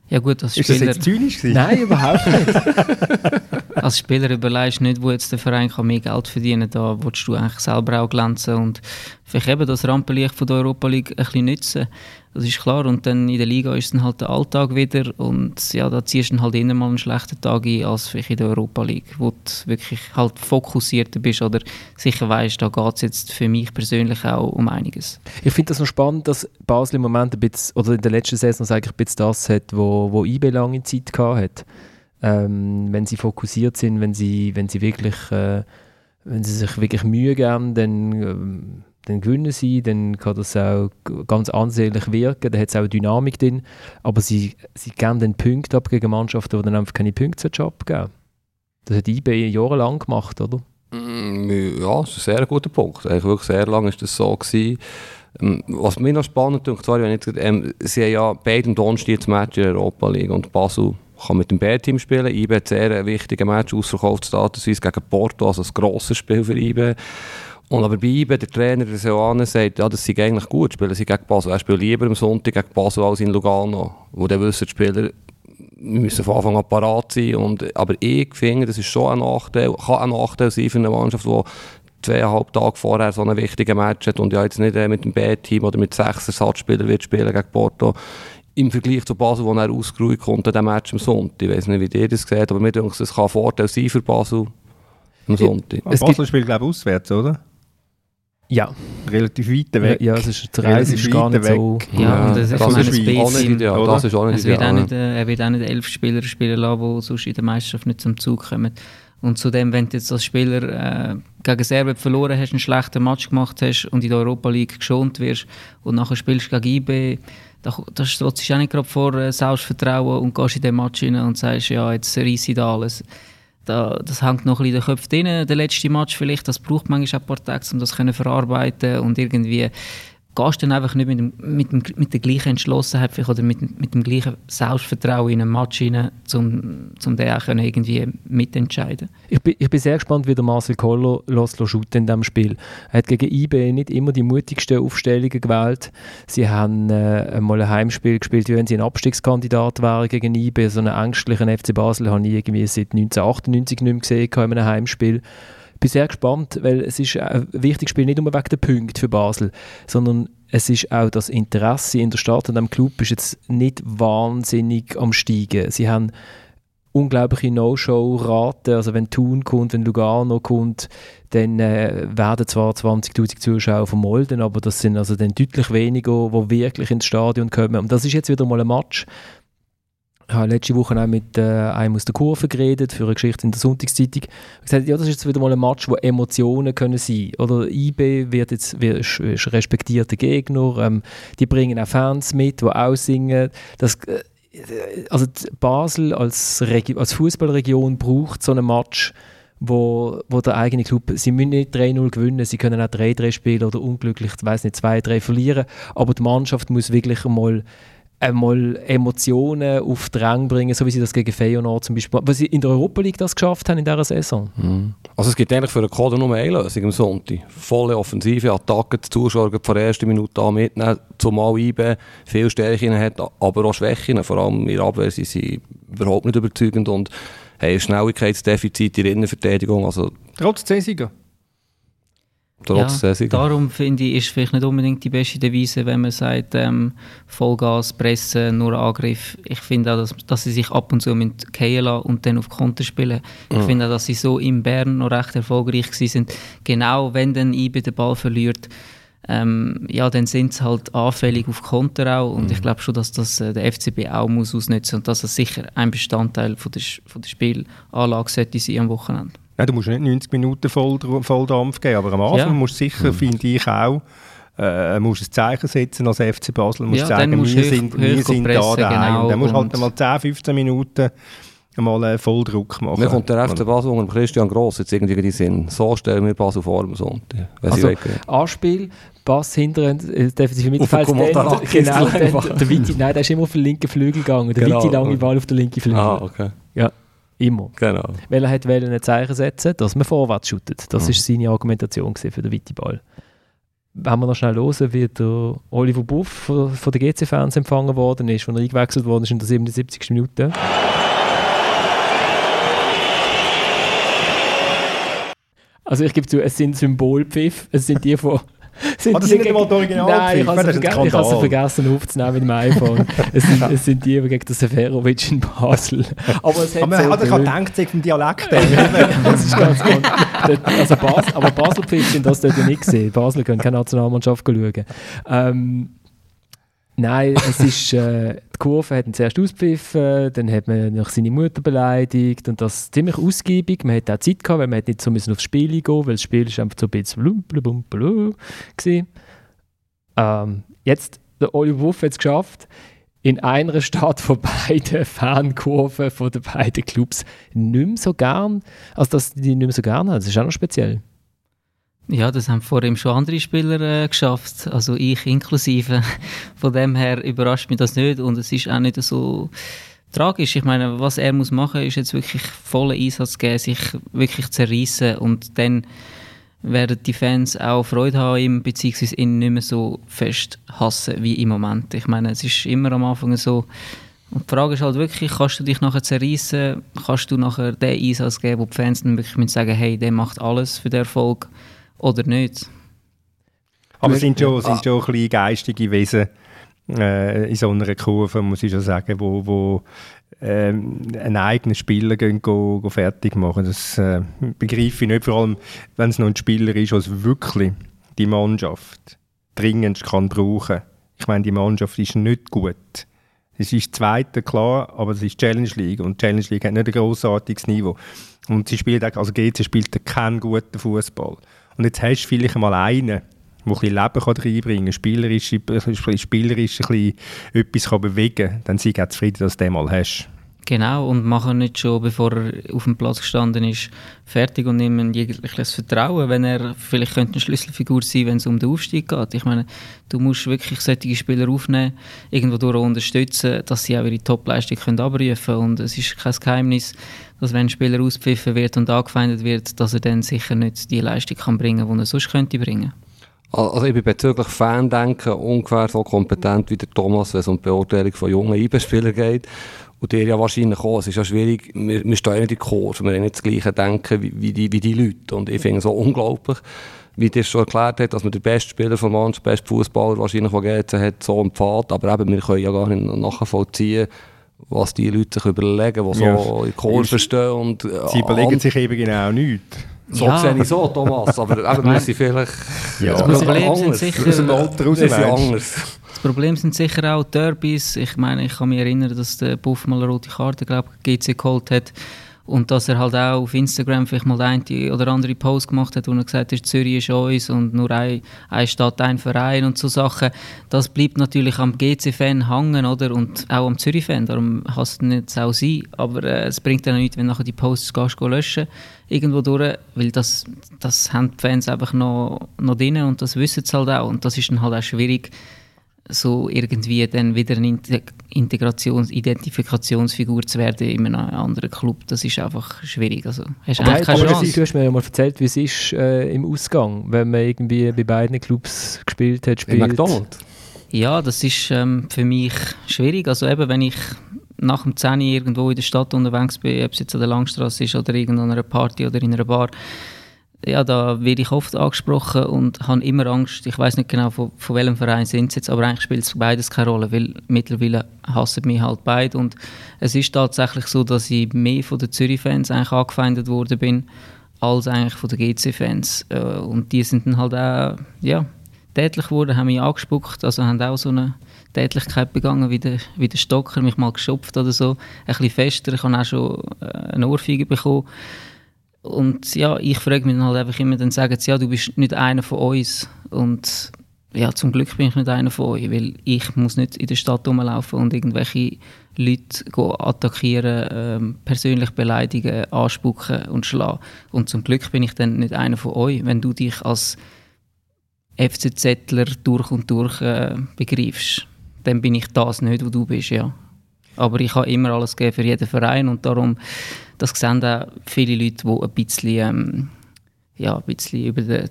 Ja gut, als Spieler... Ist das jetzt zynisch gewesen? Nein, überhaupt nicht. als Spieler überlegst du nicht, wo jetzt der Verein kann mehr Geld verdienen kann. Da willst du eigentlich selber auch glänzen und vielleicht eben das Rampenlicht von der Europa League ein bisschen nutzen. Das ist klar. Und dann in der Liga ist dann halt der Alltag wieder und ja, da ziehst du dann halt immer mal einen schlechten Tag ein als vielleicht in der Europa League, wo du wirklich halt fokussierter bist oder sicher weißt, da geht es jetzt für mich persönlich auch um einiges. Ich finde das noch spannend, dass Basel im Moment ein bisschen, oder in der letzten Saison eigentlich ein bisschen das hat, wo, wo IB lange Zeit hat. Ähm, wenn sie fokussiert sind, wenn sie, wenn sie wirklich, äh, wenn sie sich wirklich Mühe geben, dann ähm, dann gewinnen sie, dann kann das auch ganz ansehnlich wirken, da hat es auch Dynamik drin, aber sie, sie geben den Punkt ab gegen Mannschaften, die dann einfach keine Punkte abgeben Das hat IB jahrelang gemacht, oder? Mm, ja, das ist ein sehr guter Punkt. Eigentlich wirklich sehr lange war das so. Gewesen. Ähm, was mir noch spannend ist, ähm, sie haben ja beide Donnerstag das Match in der Europa League und Basel kann mit dem B-Team spielen. IB hat sehr ein wichtiges Match ausverkauft Statusweise gegen Porto, also ein grosses Spiel für IB. Und aber bei IBE, der Trainer der Seoane sagt, ja, das sei eigentlich gut, spielen sie gegen Basel. Er spielt lieber am Sonntag gegen Basel als in Lugano, wo dann wissen die Spieler, müssen von Anfang an parat sein. Und, aber ich finde, das ist schon ein Nachteil, kann ein Nachteil sein für eine Mannschaft, die zweieinhalb Tage vorher so einen wichtigen Match hat und ja jetzt nicht äh, mit dem B-Team oder mit sechs Ersatzspielern wird spielen gegen Porto. Im Vergleich zu Basel, wo er ausgeruht kommt, an diesem Match am Sonntag. Ich weiß nicht, wie ihr das seht, aber mir denke, es kann ein Vorteil sein für Basel am Sonntag. Es Basel spielt, glaube ich, auswärts, oder? Ja. Relativ weit weg. Ja, es ist, die Reise ist gar nicht weg. so... Ja, und das, ist, das ist auch nicht ideal. Das ist auch nicht ideal. Wird nicht, äh, er wird auch nicht elf Spieler spielen lassen, die sonst in der Meisterschaft nicht zum Zug kommen. Und zudem, wenn du jetzt als Spieler äh, gegen Serbien verloren hast, einen schlechten Match gemacht hast und in der Europa League geschont wirst und nachher spielst du gegen IB, da, da stellst du auch nicht gerade vor äh, Selbstvertrauen und gehst in den Match rein und sagst, ja, jetzt reisse ich da alles. Da, das hängt noch ein bisschen in den Köpfen drin, der letzte Match vielleicht. Das braucht manchmal ein paar Tage, um das zu verarbeiten und irgendwie gehst dann einfach nicht mit, dem, mit, dem, mit der gleichen Entschlossenheit oder mit, mit dem gleichen Selbstvertrauen in einen Match hinein, um, um den auch irgendwie mitentscheiden ich bin, ich bin sehr gespannt, wie der Marcel Koller lässt shooten in diesem Spiel. Er hat gegen IB nicht immer die mutigsten Aufstellungen gewählt. Sie haben äh, mal ein Heimspiel gespielt, wie wenn sie ein Abstiegskandidat wären gegen IB. So einen ängstlichen FC Basel habe ich irgendwie seit 1998 nicht mehr gesehen in einem Heimspiel bin sehr gespannt, weil es ist ein wichtiges Spiel nicht nur wegen der Punkte für Basel, sondern es ist auch das Interesse in der Stadt und am Club ist jetzt nicht wahnsinnig am steigen. Sie haben unglaubliche No-Show-Raten. Also wenn Thun kommt, wenn Lugano kommt, dann äh, werden zwar 20'000 Zuschauer von Molden, aber das sind also dann deutlich weniger, die wirklich ins Stadion kommen. Und das ist jetzt wieder mal ein Match, habe letzte Woche auch mit äh, einem aus der Kurve geredet, für eine Geschichte in der Sonntagszeitung. Ich gesagt, ja, das ist jetzt wieder mal ein Match, wo Emotionen können sein Oder IB wird jetzt wird, ist, respektierter Gegner, ähm, die bringen auch Fans mit, die auch singen. Das, äh, also Basel als, als Fußballregion braucht so einen Match, wo, wo der eigene Club, sie müssen nicht 3-0 gewinnen, sie können auch 3-3 spielen oder unglücklich, ich weiß nicht, 2-3 verlieren, aber die Mannschaft muss wirklich einmal einmal Emotionen auf den Rang bringen, so wie sie das gegen Feyenoord zum Beispiel, was sie in der Europa League das geschafft haben in dieser Saison. Mhm. Also es gibt eigentlich für den Kader nur eine Lösung am Sonntag. Volle offensive Attacke, die Zuschauer von der ersten Minute an mitnehmen, zumal IB viel Stärken hat, aber auch Schwächen, vor allem in der Abwehr sind sie überhaupt nicht überzeugend und haben ein Schnelligkeitsdefizit in der Innenverteidigung. Also, Trotz Cäsiger? Trotz ja, darum finde ich, ist vielleicht nicht unbedingt die beste Devise, wenn man sagt, ähm, Vollgas, Pressen, nur Angriff. Ich finde auch, dass, dass sie sich ab und zu mit lassen und dann auf Konter spielen. Ich mhm. finde auch, dass sie so in Bern noch recht erfolgreich sind. Genau wenn dann IBE den Ball verliert, ähm, ja, dann sind sie halt anfällig auf Konter auch. Und mhm. ich glaube schon, dass das äh, der FCB auch muss ausnutzen und dass das sicher ein Bestandteil von der, von der Spielanlage sollte sein am Wochenende. Nein, du musst nicht 90 Minuten voll, Volldampf geben, aber am Anfang ja. musst du sicher, mhm. finde ich auch, äh, musst ein Zeichen setzen als FC Basel, musst ja, sagen, wir, hoch, sind, wir sind da daheim. Genau. Dann musst du halt mal 10, 15 Minuten mal äh, Volldruck machen. Mir kommt der FC Basel unter Christian Gross jetzt irgendwie in den Sinn. So stellen wir Basel vor am Sonntag. Also, Anspiel, Pass hinter äh, defensive Mittelfeld. Genau, der, der Weite, nein, der ist immer auf den linken Flügel gegangen. Der genau. weite lange Ball auf den linken Flügel. Ah, okay. Immer. Genau. Weil er hat ein Zeichen setzen, dass man vorwärts shootet. Das war mhm. seine Argumentation für den weiten Ball. Wenn wir noch schnell hören, wie der Oliver Buff von, von der GC-Fans empfangen worden ist, als er eingewechselt worden ist in der 77. Minute. Also ich gebe zu, es sind Symbolpfiff, es sind die von sind das sind nicht mal die Original Nein, ich habe es vergessen aufzunehmen mit dem iPhone. es, sind, es sind die gegen den Seferovic in Basel. Aber, es hat aber man hat sich gedacht, es vom Dialekt. das ist ganz gut. Also Basel, aber Basel-Pfiff sind das dort nicht gesehen. Basel können keine Nationalmannschaft schauen. Ähm, Nein, es ist, äh, die Kurve hat ihn zuerst auspfiffen, dann hat man noch seine Mutter beleidigt und das ziemlich ausgiebig. Man hatte auch Zeit gehabt, weil man nicht so müssen aufs Spiel gehen weil das Spiel ist einfach so ein bisschen blum, blum, blum, ähm, Jetzt, der Oliver Wuff hat es geschafft, in einer Stadt von beiden Fankurven von den beiden Clubs nicht mehr so gern, also dass die nicht mehr so gern haben. Das ist auch noch speziell. Ja, das haben vor ihm schon andere Spieler äh, geschafft, also ich inklusive. Von dem her überrascht mich das nicht und es ist auch nicht so tragisch. Ich meine, was er muss machen, ist jetzt wirklich vollen Einsatz geben, sich wirklich zerreißen und dann werden die Fans auch Freude haben ihm, beziehungsweise ihn nicht mehr so fest hassen wie im Moment. Ich meine, es ist immer am Anfang so, und die Frage ist halt wirklich, kannst du dich nachher zerreißen, kannst du nachher den Einsatz geben, wo die Fans dann wirklich sagen, hey, der macht alles für den Erfolg oder nicht. Aber es sind schon, sind schon ein geistige Wesen äh, in so einer Kurve, muss ich schon sagen, wo, wo ähm, einen eigenen Spieler gehen, go, go fertig machen. Das äh, begreife ich nicht, vor allem wenn es noch ein Spieler ist, der wirklich die Mannschaft dringend kann brauchen. Ich meine, die Mannschaft ist nicht gut. Es ist Zweite, klar, aber es ist Challenge League und Challenge League hat nicht ein großartiges Niveau. Und sie spielt, also GC spielt keinen guten Fußball. Und jetzt hast du vielleicht mal einen, der ein bisschen Leben reinbringen kann, spielerisch, spielerisch ein bisschen etwas bewegen kann, dann sei auch zufrieden, dass du den mal hast. Genau, und machen nicht schon, bevor er auf dem Platz gestanden ist, fertig und ihm jegliches Vertrauen, wenn er vielleicht könnte eine Schlüsselfigur sein wenn es um den Aufstieg geht. Ich meine, du musst wirklich solche Spieler aufnehmen, irgendwo durch unterstützen, dass sie auch ihre Topleistung können abrufen können. Und es ist kein Geheimnis, dass wenn ein Spieler auspfiffen wird und angefeindet wird, dass er dann sicher nicht die Leistung kann bringen kann, die er sonst könnte bringen also ich bin bezüglich Fandenken ungefähr so kompetent wie der Thomas, wenn es um die Beurteilung von jungen IB-Spielern geht. Und der ja wahrscheinlich auch. Es ist ja schwierig, wir, wir stehen nicht in die Kurve, wir haben nicht das gleiche Denken wie, wie, die, wie die Leute. Und ich finde es so unglaublich, wie dir schon erklärt hat, dass man den besten Spieler von Mannschaft, den besten Fußballer wahrscheinlich, der GC hat, so empfahlt. Aber eben, wir können ja gar nicht nachvollziehen, was die Leute sich überlegen, die ja. so in die Kurve stehen. Und, äh, Sie überlegen sich eben genau nichts. So ja. sehe ich so, Thomas, aber eben, wir sind vielleicht ja. sind sicher, aus dem Alter raus, Problem sind sicher auch Derbys. Ich meine, ich kann mich erinnern, dass der Buff mal eine rote Karte, glaube GC geholt hat. Und dass er halt auch auf Instagram vielleicht mal eine oder andere Post gemacht hat, wo er gesagt hat, Zürich ist uns und nur ein, eine Stadt, ein Verein und so Sachen. Das bleibt natürlich am GC-Fan hängen, oder? Und auch am Zürich-Fan. Darum hasst nicht auch sein. Aber äh, es bringt dann nichts, wenn nachher die Posts gehst, gehst löschen irgendwo durch, weil das, das haben die Fans einfach noch, noch drin und das wissen sie halt auch. Und das ist dann halt auch schwierig, so irgendwie dann wieder eine Integrations-, Identifikationsfigur zu werden in einem anderen Club, das ist einfach schwierig. Also, hast aber eigentlich keine Chance. Du hast mir ja mal erzählt, wie es ist äh, im Ausgang, wenn man irgendwie bei beiden Clubs gespielt hat, spielt. In McDonald's? Ja, das ist ähm, für mich schwierig. Also eben, wenn ich nach dem 10 irgendwo in der Stadt unterwegs bin, ob es jetzt an der Langstrasse ist oder irgendeiner Party oder in einer Bar, ja, da werde ich oft angesprochen und habe immer Angst. Ich weiß nicht genau, von, von welchem Verein sind sie jetzt, aber eigentlich spielt es beides keine Rolle, weil mittlerweile hassen mich halt beide. Und es ist tatsächlich so, dass ich mehr von den Zürich-Fans eigentlich angefeindet worden bin, als eigentlich von den GC-Fans. Äh, und die sind dann halt auch, ja, tätlich geworden, haben mich angespuckt, also haben auch so eine Tätlichkeit begangen, wie der, wie der Stocker, mich mal geschopft oder so, ein bisschen fester. Ich habe auch schon äh, eine Ohrfeige bekommen. Und ja, ich frage mich dann halt einfach immer, dann sagen sie, ja, du bist nicht einer von uns. Und ja, zum Glück bin ich nicht einer von euch, weil ich muss nicht in der Stadt rumlaufen und irgendwelche Leute attackieren, ähm, persönlich beleidigen, anspucken und schlagen. Und zum Glück bin ich dann nicht einer von euch, wenn du dich als FCZler durch und durch äh, begreifst. Dann bin ich das nicht, wo du bist, ja. Aber ich habe immer alles gegeben für jeden Verein und darum, das sehen auch viele Leute, die ein bisschen, ähm, ja, ein bisschen über den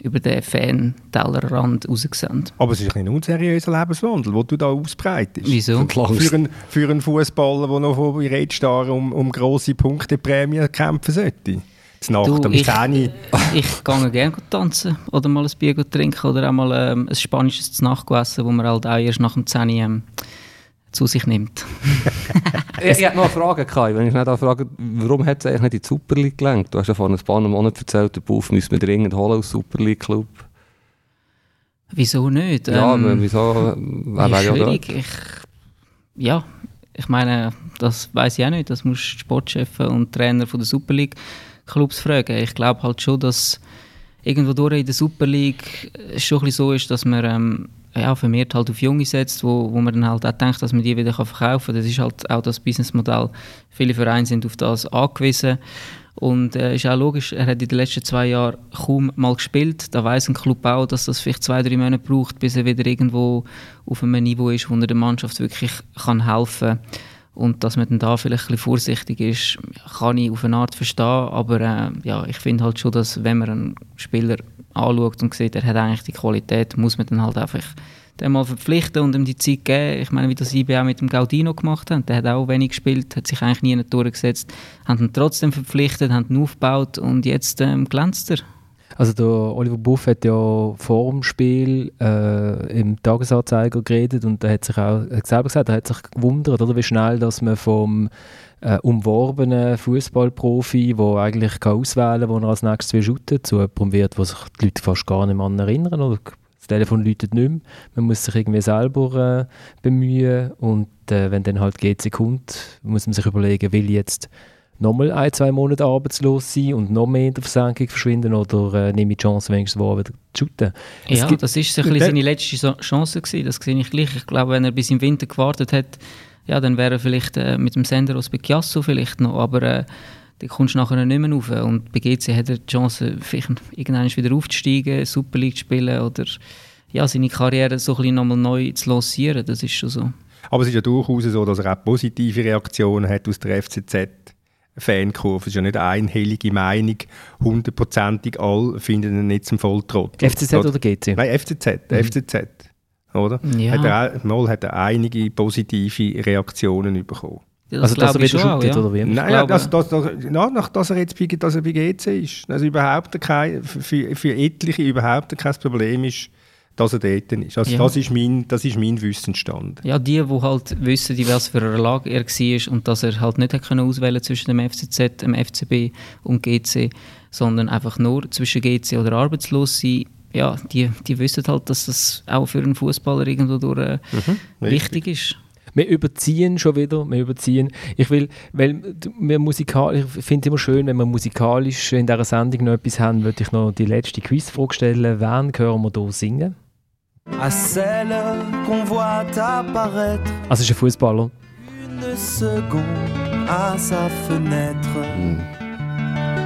über den Fan-Tellerrand raussehen. Aber es ist ein unseriöser Lebenswandel, den du da ausbreitest. Wieso? Für einen, für einen Fußballer, der noch vor Rätstar um, um grosse Punkteprämien kämpfen sollte. Nacht du, ich, ich gehe gerne tanzen oder mal ein Bier trinken oder auch mal ähm, ein spanisches Nachtgessen, wo man halt auch erst nach dem 10 ähm, zu sich nimmt. ich, ich habe noch eine Frage, Kai. Wenn ich nicht frage, warum hat es eigentlich nicht in die Super League gelenkt? Du hast ja vor ein paar Monaten erzählt, der Buff müssen wir dringend holen aus Super League Club. Wieso nicht? Ja, ähm, wieso? Wer ja, schwierig. Ich, ja, ich meine, das weiß ich auch nicht. Das muss Sportchef und Trainer von der Super League Clubs fragen. Ich glaube halt schon, dass irgendwo durch in der Super League es schon ein bisschen so ist, dass man ähm, ja, vermehrt halt auf Junge setzt, wo, wo man dann halt auch denkt, dass man die wieder verkaufen kann. Das ist halt auch das Businessmodell. Viele Vereine sind auf das angewiesen. Und äh, ist auch logisch, er hat in den letzten zwei Jahren kaum mal gespielt. Da weiß ein Club auch, dass das vielleicht zwei, drei Monate braucht, bis er wieder irgendwo auf einem Niveau ist, wo er der Mannschaft wirklich kann helfen kann. Und dass man dann da vielleicht ein vorsichtig ist, kann ich auf eine Art verstehen. Aber äh, ja, ich finde halt schon, dass wenn man einen Spieler anschaut und sieht, er hat eigentlich die Qualität, muss man dann halt einfach den mal verpflichten und ihm die Zeit geben. Ich meine, wie das IB auch mit dem Gaudino gemacht hat. Der hat auch wenig gespielt, hat sich eigentlich nie in die Tore gesetzt, haben ihn trotzdem verpflichtet, haben ihn aufgebaut und jetzt ähm, glänzt er. Also der Oliver Buff hat ja vor dem Spiel äh, im Tagesanzeiger geredet und er hat sich auch hat selber gesagt, er hat sich gewundert, oder, wie schnell dass man vom äh, umworbenen Fußballprofi, der eigentlich kann auswählen kann, wo er als nächstes will shooten, zu jemandem wird, wo sich die Leute fast gar nicht mehr erinnern oder das Telefon läutet nicht mehr. Man muss sich irgendwie selber äh, bemühen und äh, wenn dann halt GC kommt, muss man sich überlegen, will jetzt nochmal ein, zwei Monate arbeitslos sein und noch mehr in der Versenkung verschwinden oder äh, nehme ich die Chance, wenigstens wo wieder zu shooten? Es ja, das ist ein seine letzte Chance gewesen, das sehe ich gleich. Ich glaube, wenn er bis im Winter gewartet hat, ja, dann wäre er vielleicht äh, mit dem Sender aus Picasso vielleicht noch, aber äh, dann kommst du nachher nicht mehr rauf. Und bei GC hat er die Chance, vielleicht irgendwann wieder aufzusteigen, Super League zu spielen oder ja, seine Karriere so ein bisschen nochmal neu zu lancieren, das ist schon so. Aber es ist ja durchaus so, dass er auch positive Reaktionen hat aus der FCZ. Fankurve. Es ist ja nicht eine einhellige Meinung, hundertprozentig all finden ihn nicht zum Volltrottel. FCZ oder GC? Nein, FCZ. Mhm. FCZ. Oder? Ja. Hat er, mal hat er einige positive Reaktionen bekommen. Das also, dass er wieder shootet, ja. oder wie? Nein, ja, dass er jetzt bei, dass er bei GC ist. Also überhaupt kein, für, für etliche überhaupt kein Problem ist, dass er dort ist. Also ja. das, ist mein, das ist mein Wissensstand. Ja, die, die halt wissen, in was für einer Lage er war und dass er halt nicht hat können auswählen zwischen dem FCZ, dem FCB und GC, sondern einfach nur zwischen GC oder arbeitslos sein, ja, die, die wissen halt, dass das auch für einen Fußballer irgendwo durch, äh, mhm, wichtig ist. Wir überziehen schon wieder, wir überziehen. Ich will, weil wir musikal, ich finde es immer schön, wenn wir musikalisch in dieser Sendung noch etwas haben, würde ich noch die letzte Quizfrage stellen. Wen hören wir hier singen? Also es ist ein Fußballer. Une seconde à sa fenêtre. Mm.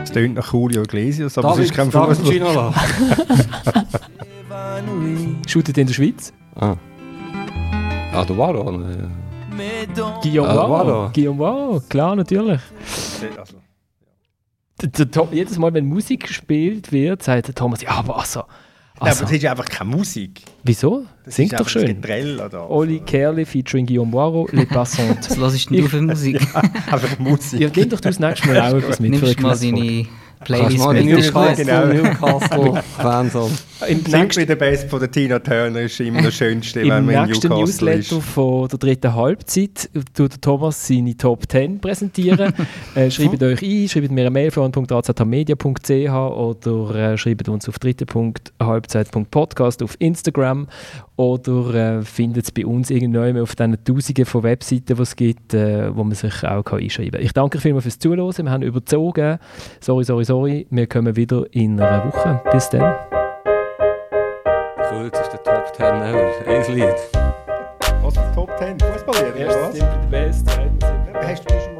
Es klingt nach Julio Iglesias, aber David, es ist kein Fußballer. Shootet in der Schweiz? Ah. Ah, du warst auch. Guillaume ah, Waro. Guillaume Waro, klar, natürlich. Also, jedes Mal, wenn Musik gespielt wird, sagt der Thomas, ja, aber also, also. Ja, aber das ist einfach keine Musik. Wieso? Das Singt doch schön. Getrell oder Oli Kerli featuring Guillaume Boiro, Les Passantes. Was lass ich denn du für Musik? ja, einfach Musik. Ja, nimm doch du das nächste Mal auch etwas mit. Nimmst mal seine Playlist mit. Newcastle, genau. Newcastle Fans Im nächsten der Best von der Tina Turner ist immer das Schönste, wenn man in nächsten Newsletter ist. von der dritten Halbzeit tut Thomas seine Top 10 präsentieren. äh, schreibt euch ein, schreibt mir eine Mail von.azmedia.ch oder äh, schreibt uns auf dritte.halbzeit.podcast auf Instagram oder äh, findet es bei uns irgendwann auf diesen Tausenden von Webseiten, die es gibt, äh, wo man sich auch kann einschreiben kann. Ich danke vielmals fürs Zuhören. Wir haben überzogen. Sorry, sorry, sorry. Wir kommen wieder in einer Woche. Bis dann. du, jetzt ist der Top 10 ever. Ein Lied. Was für Top 10? Fußballlieder? Erst sind wir der Beste, Hast du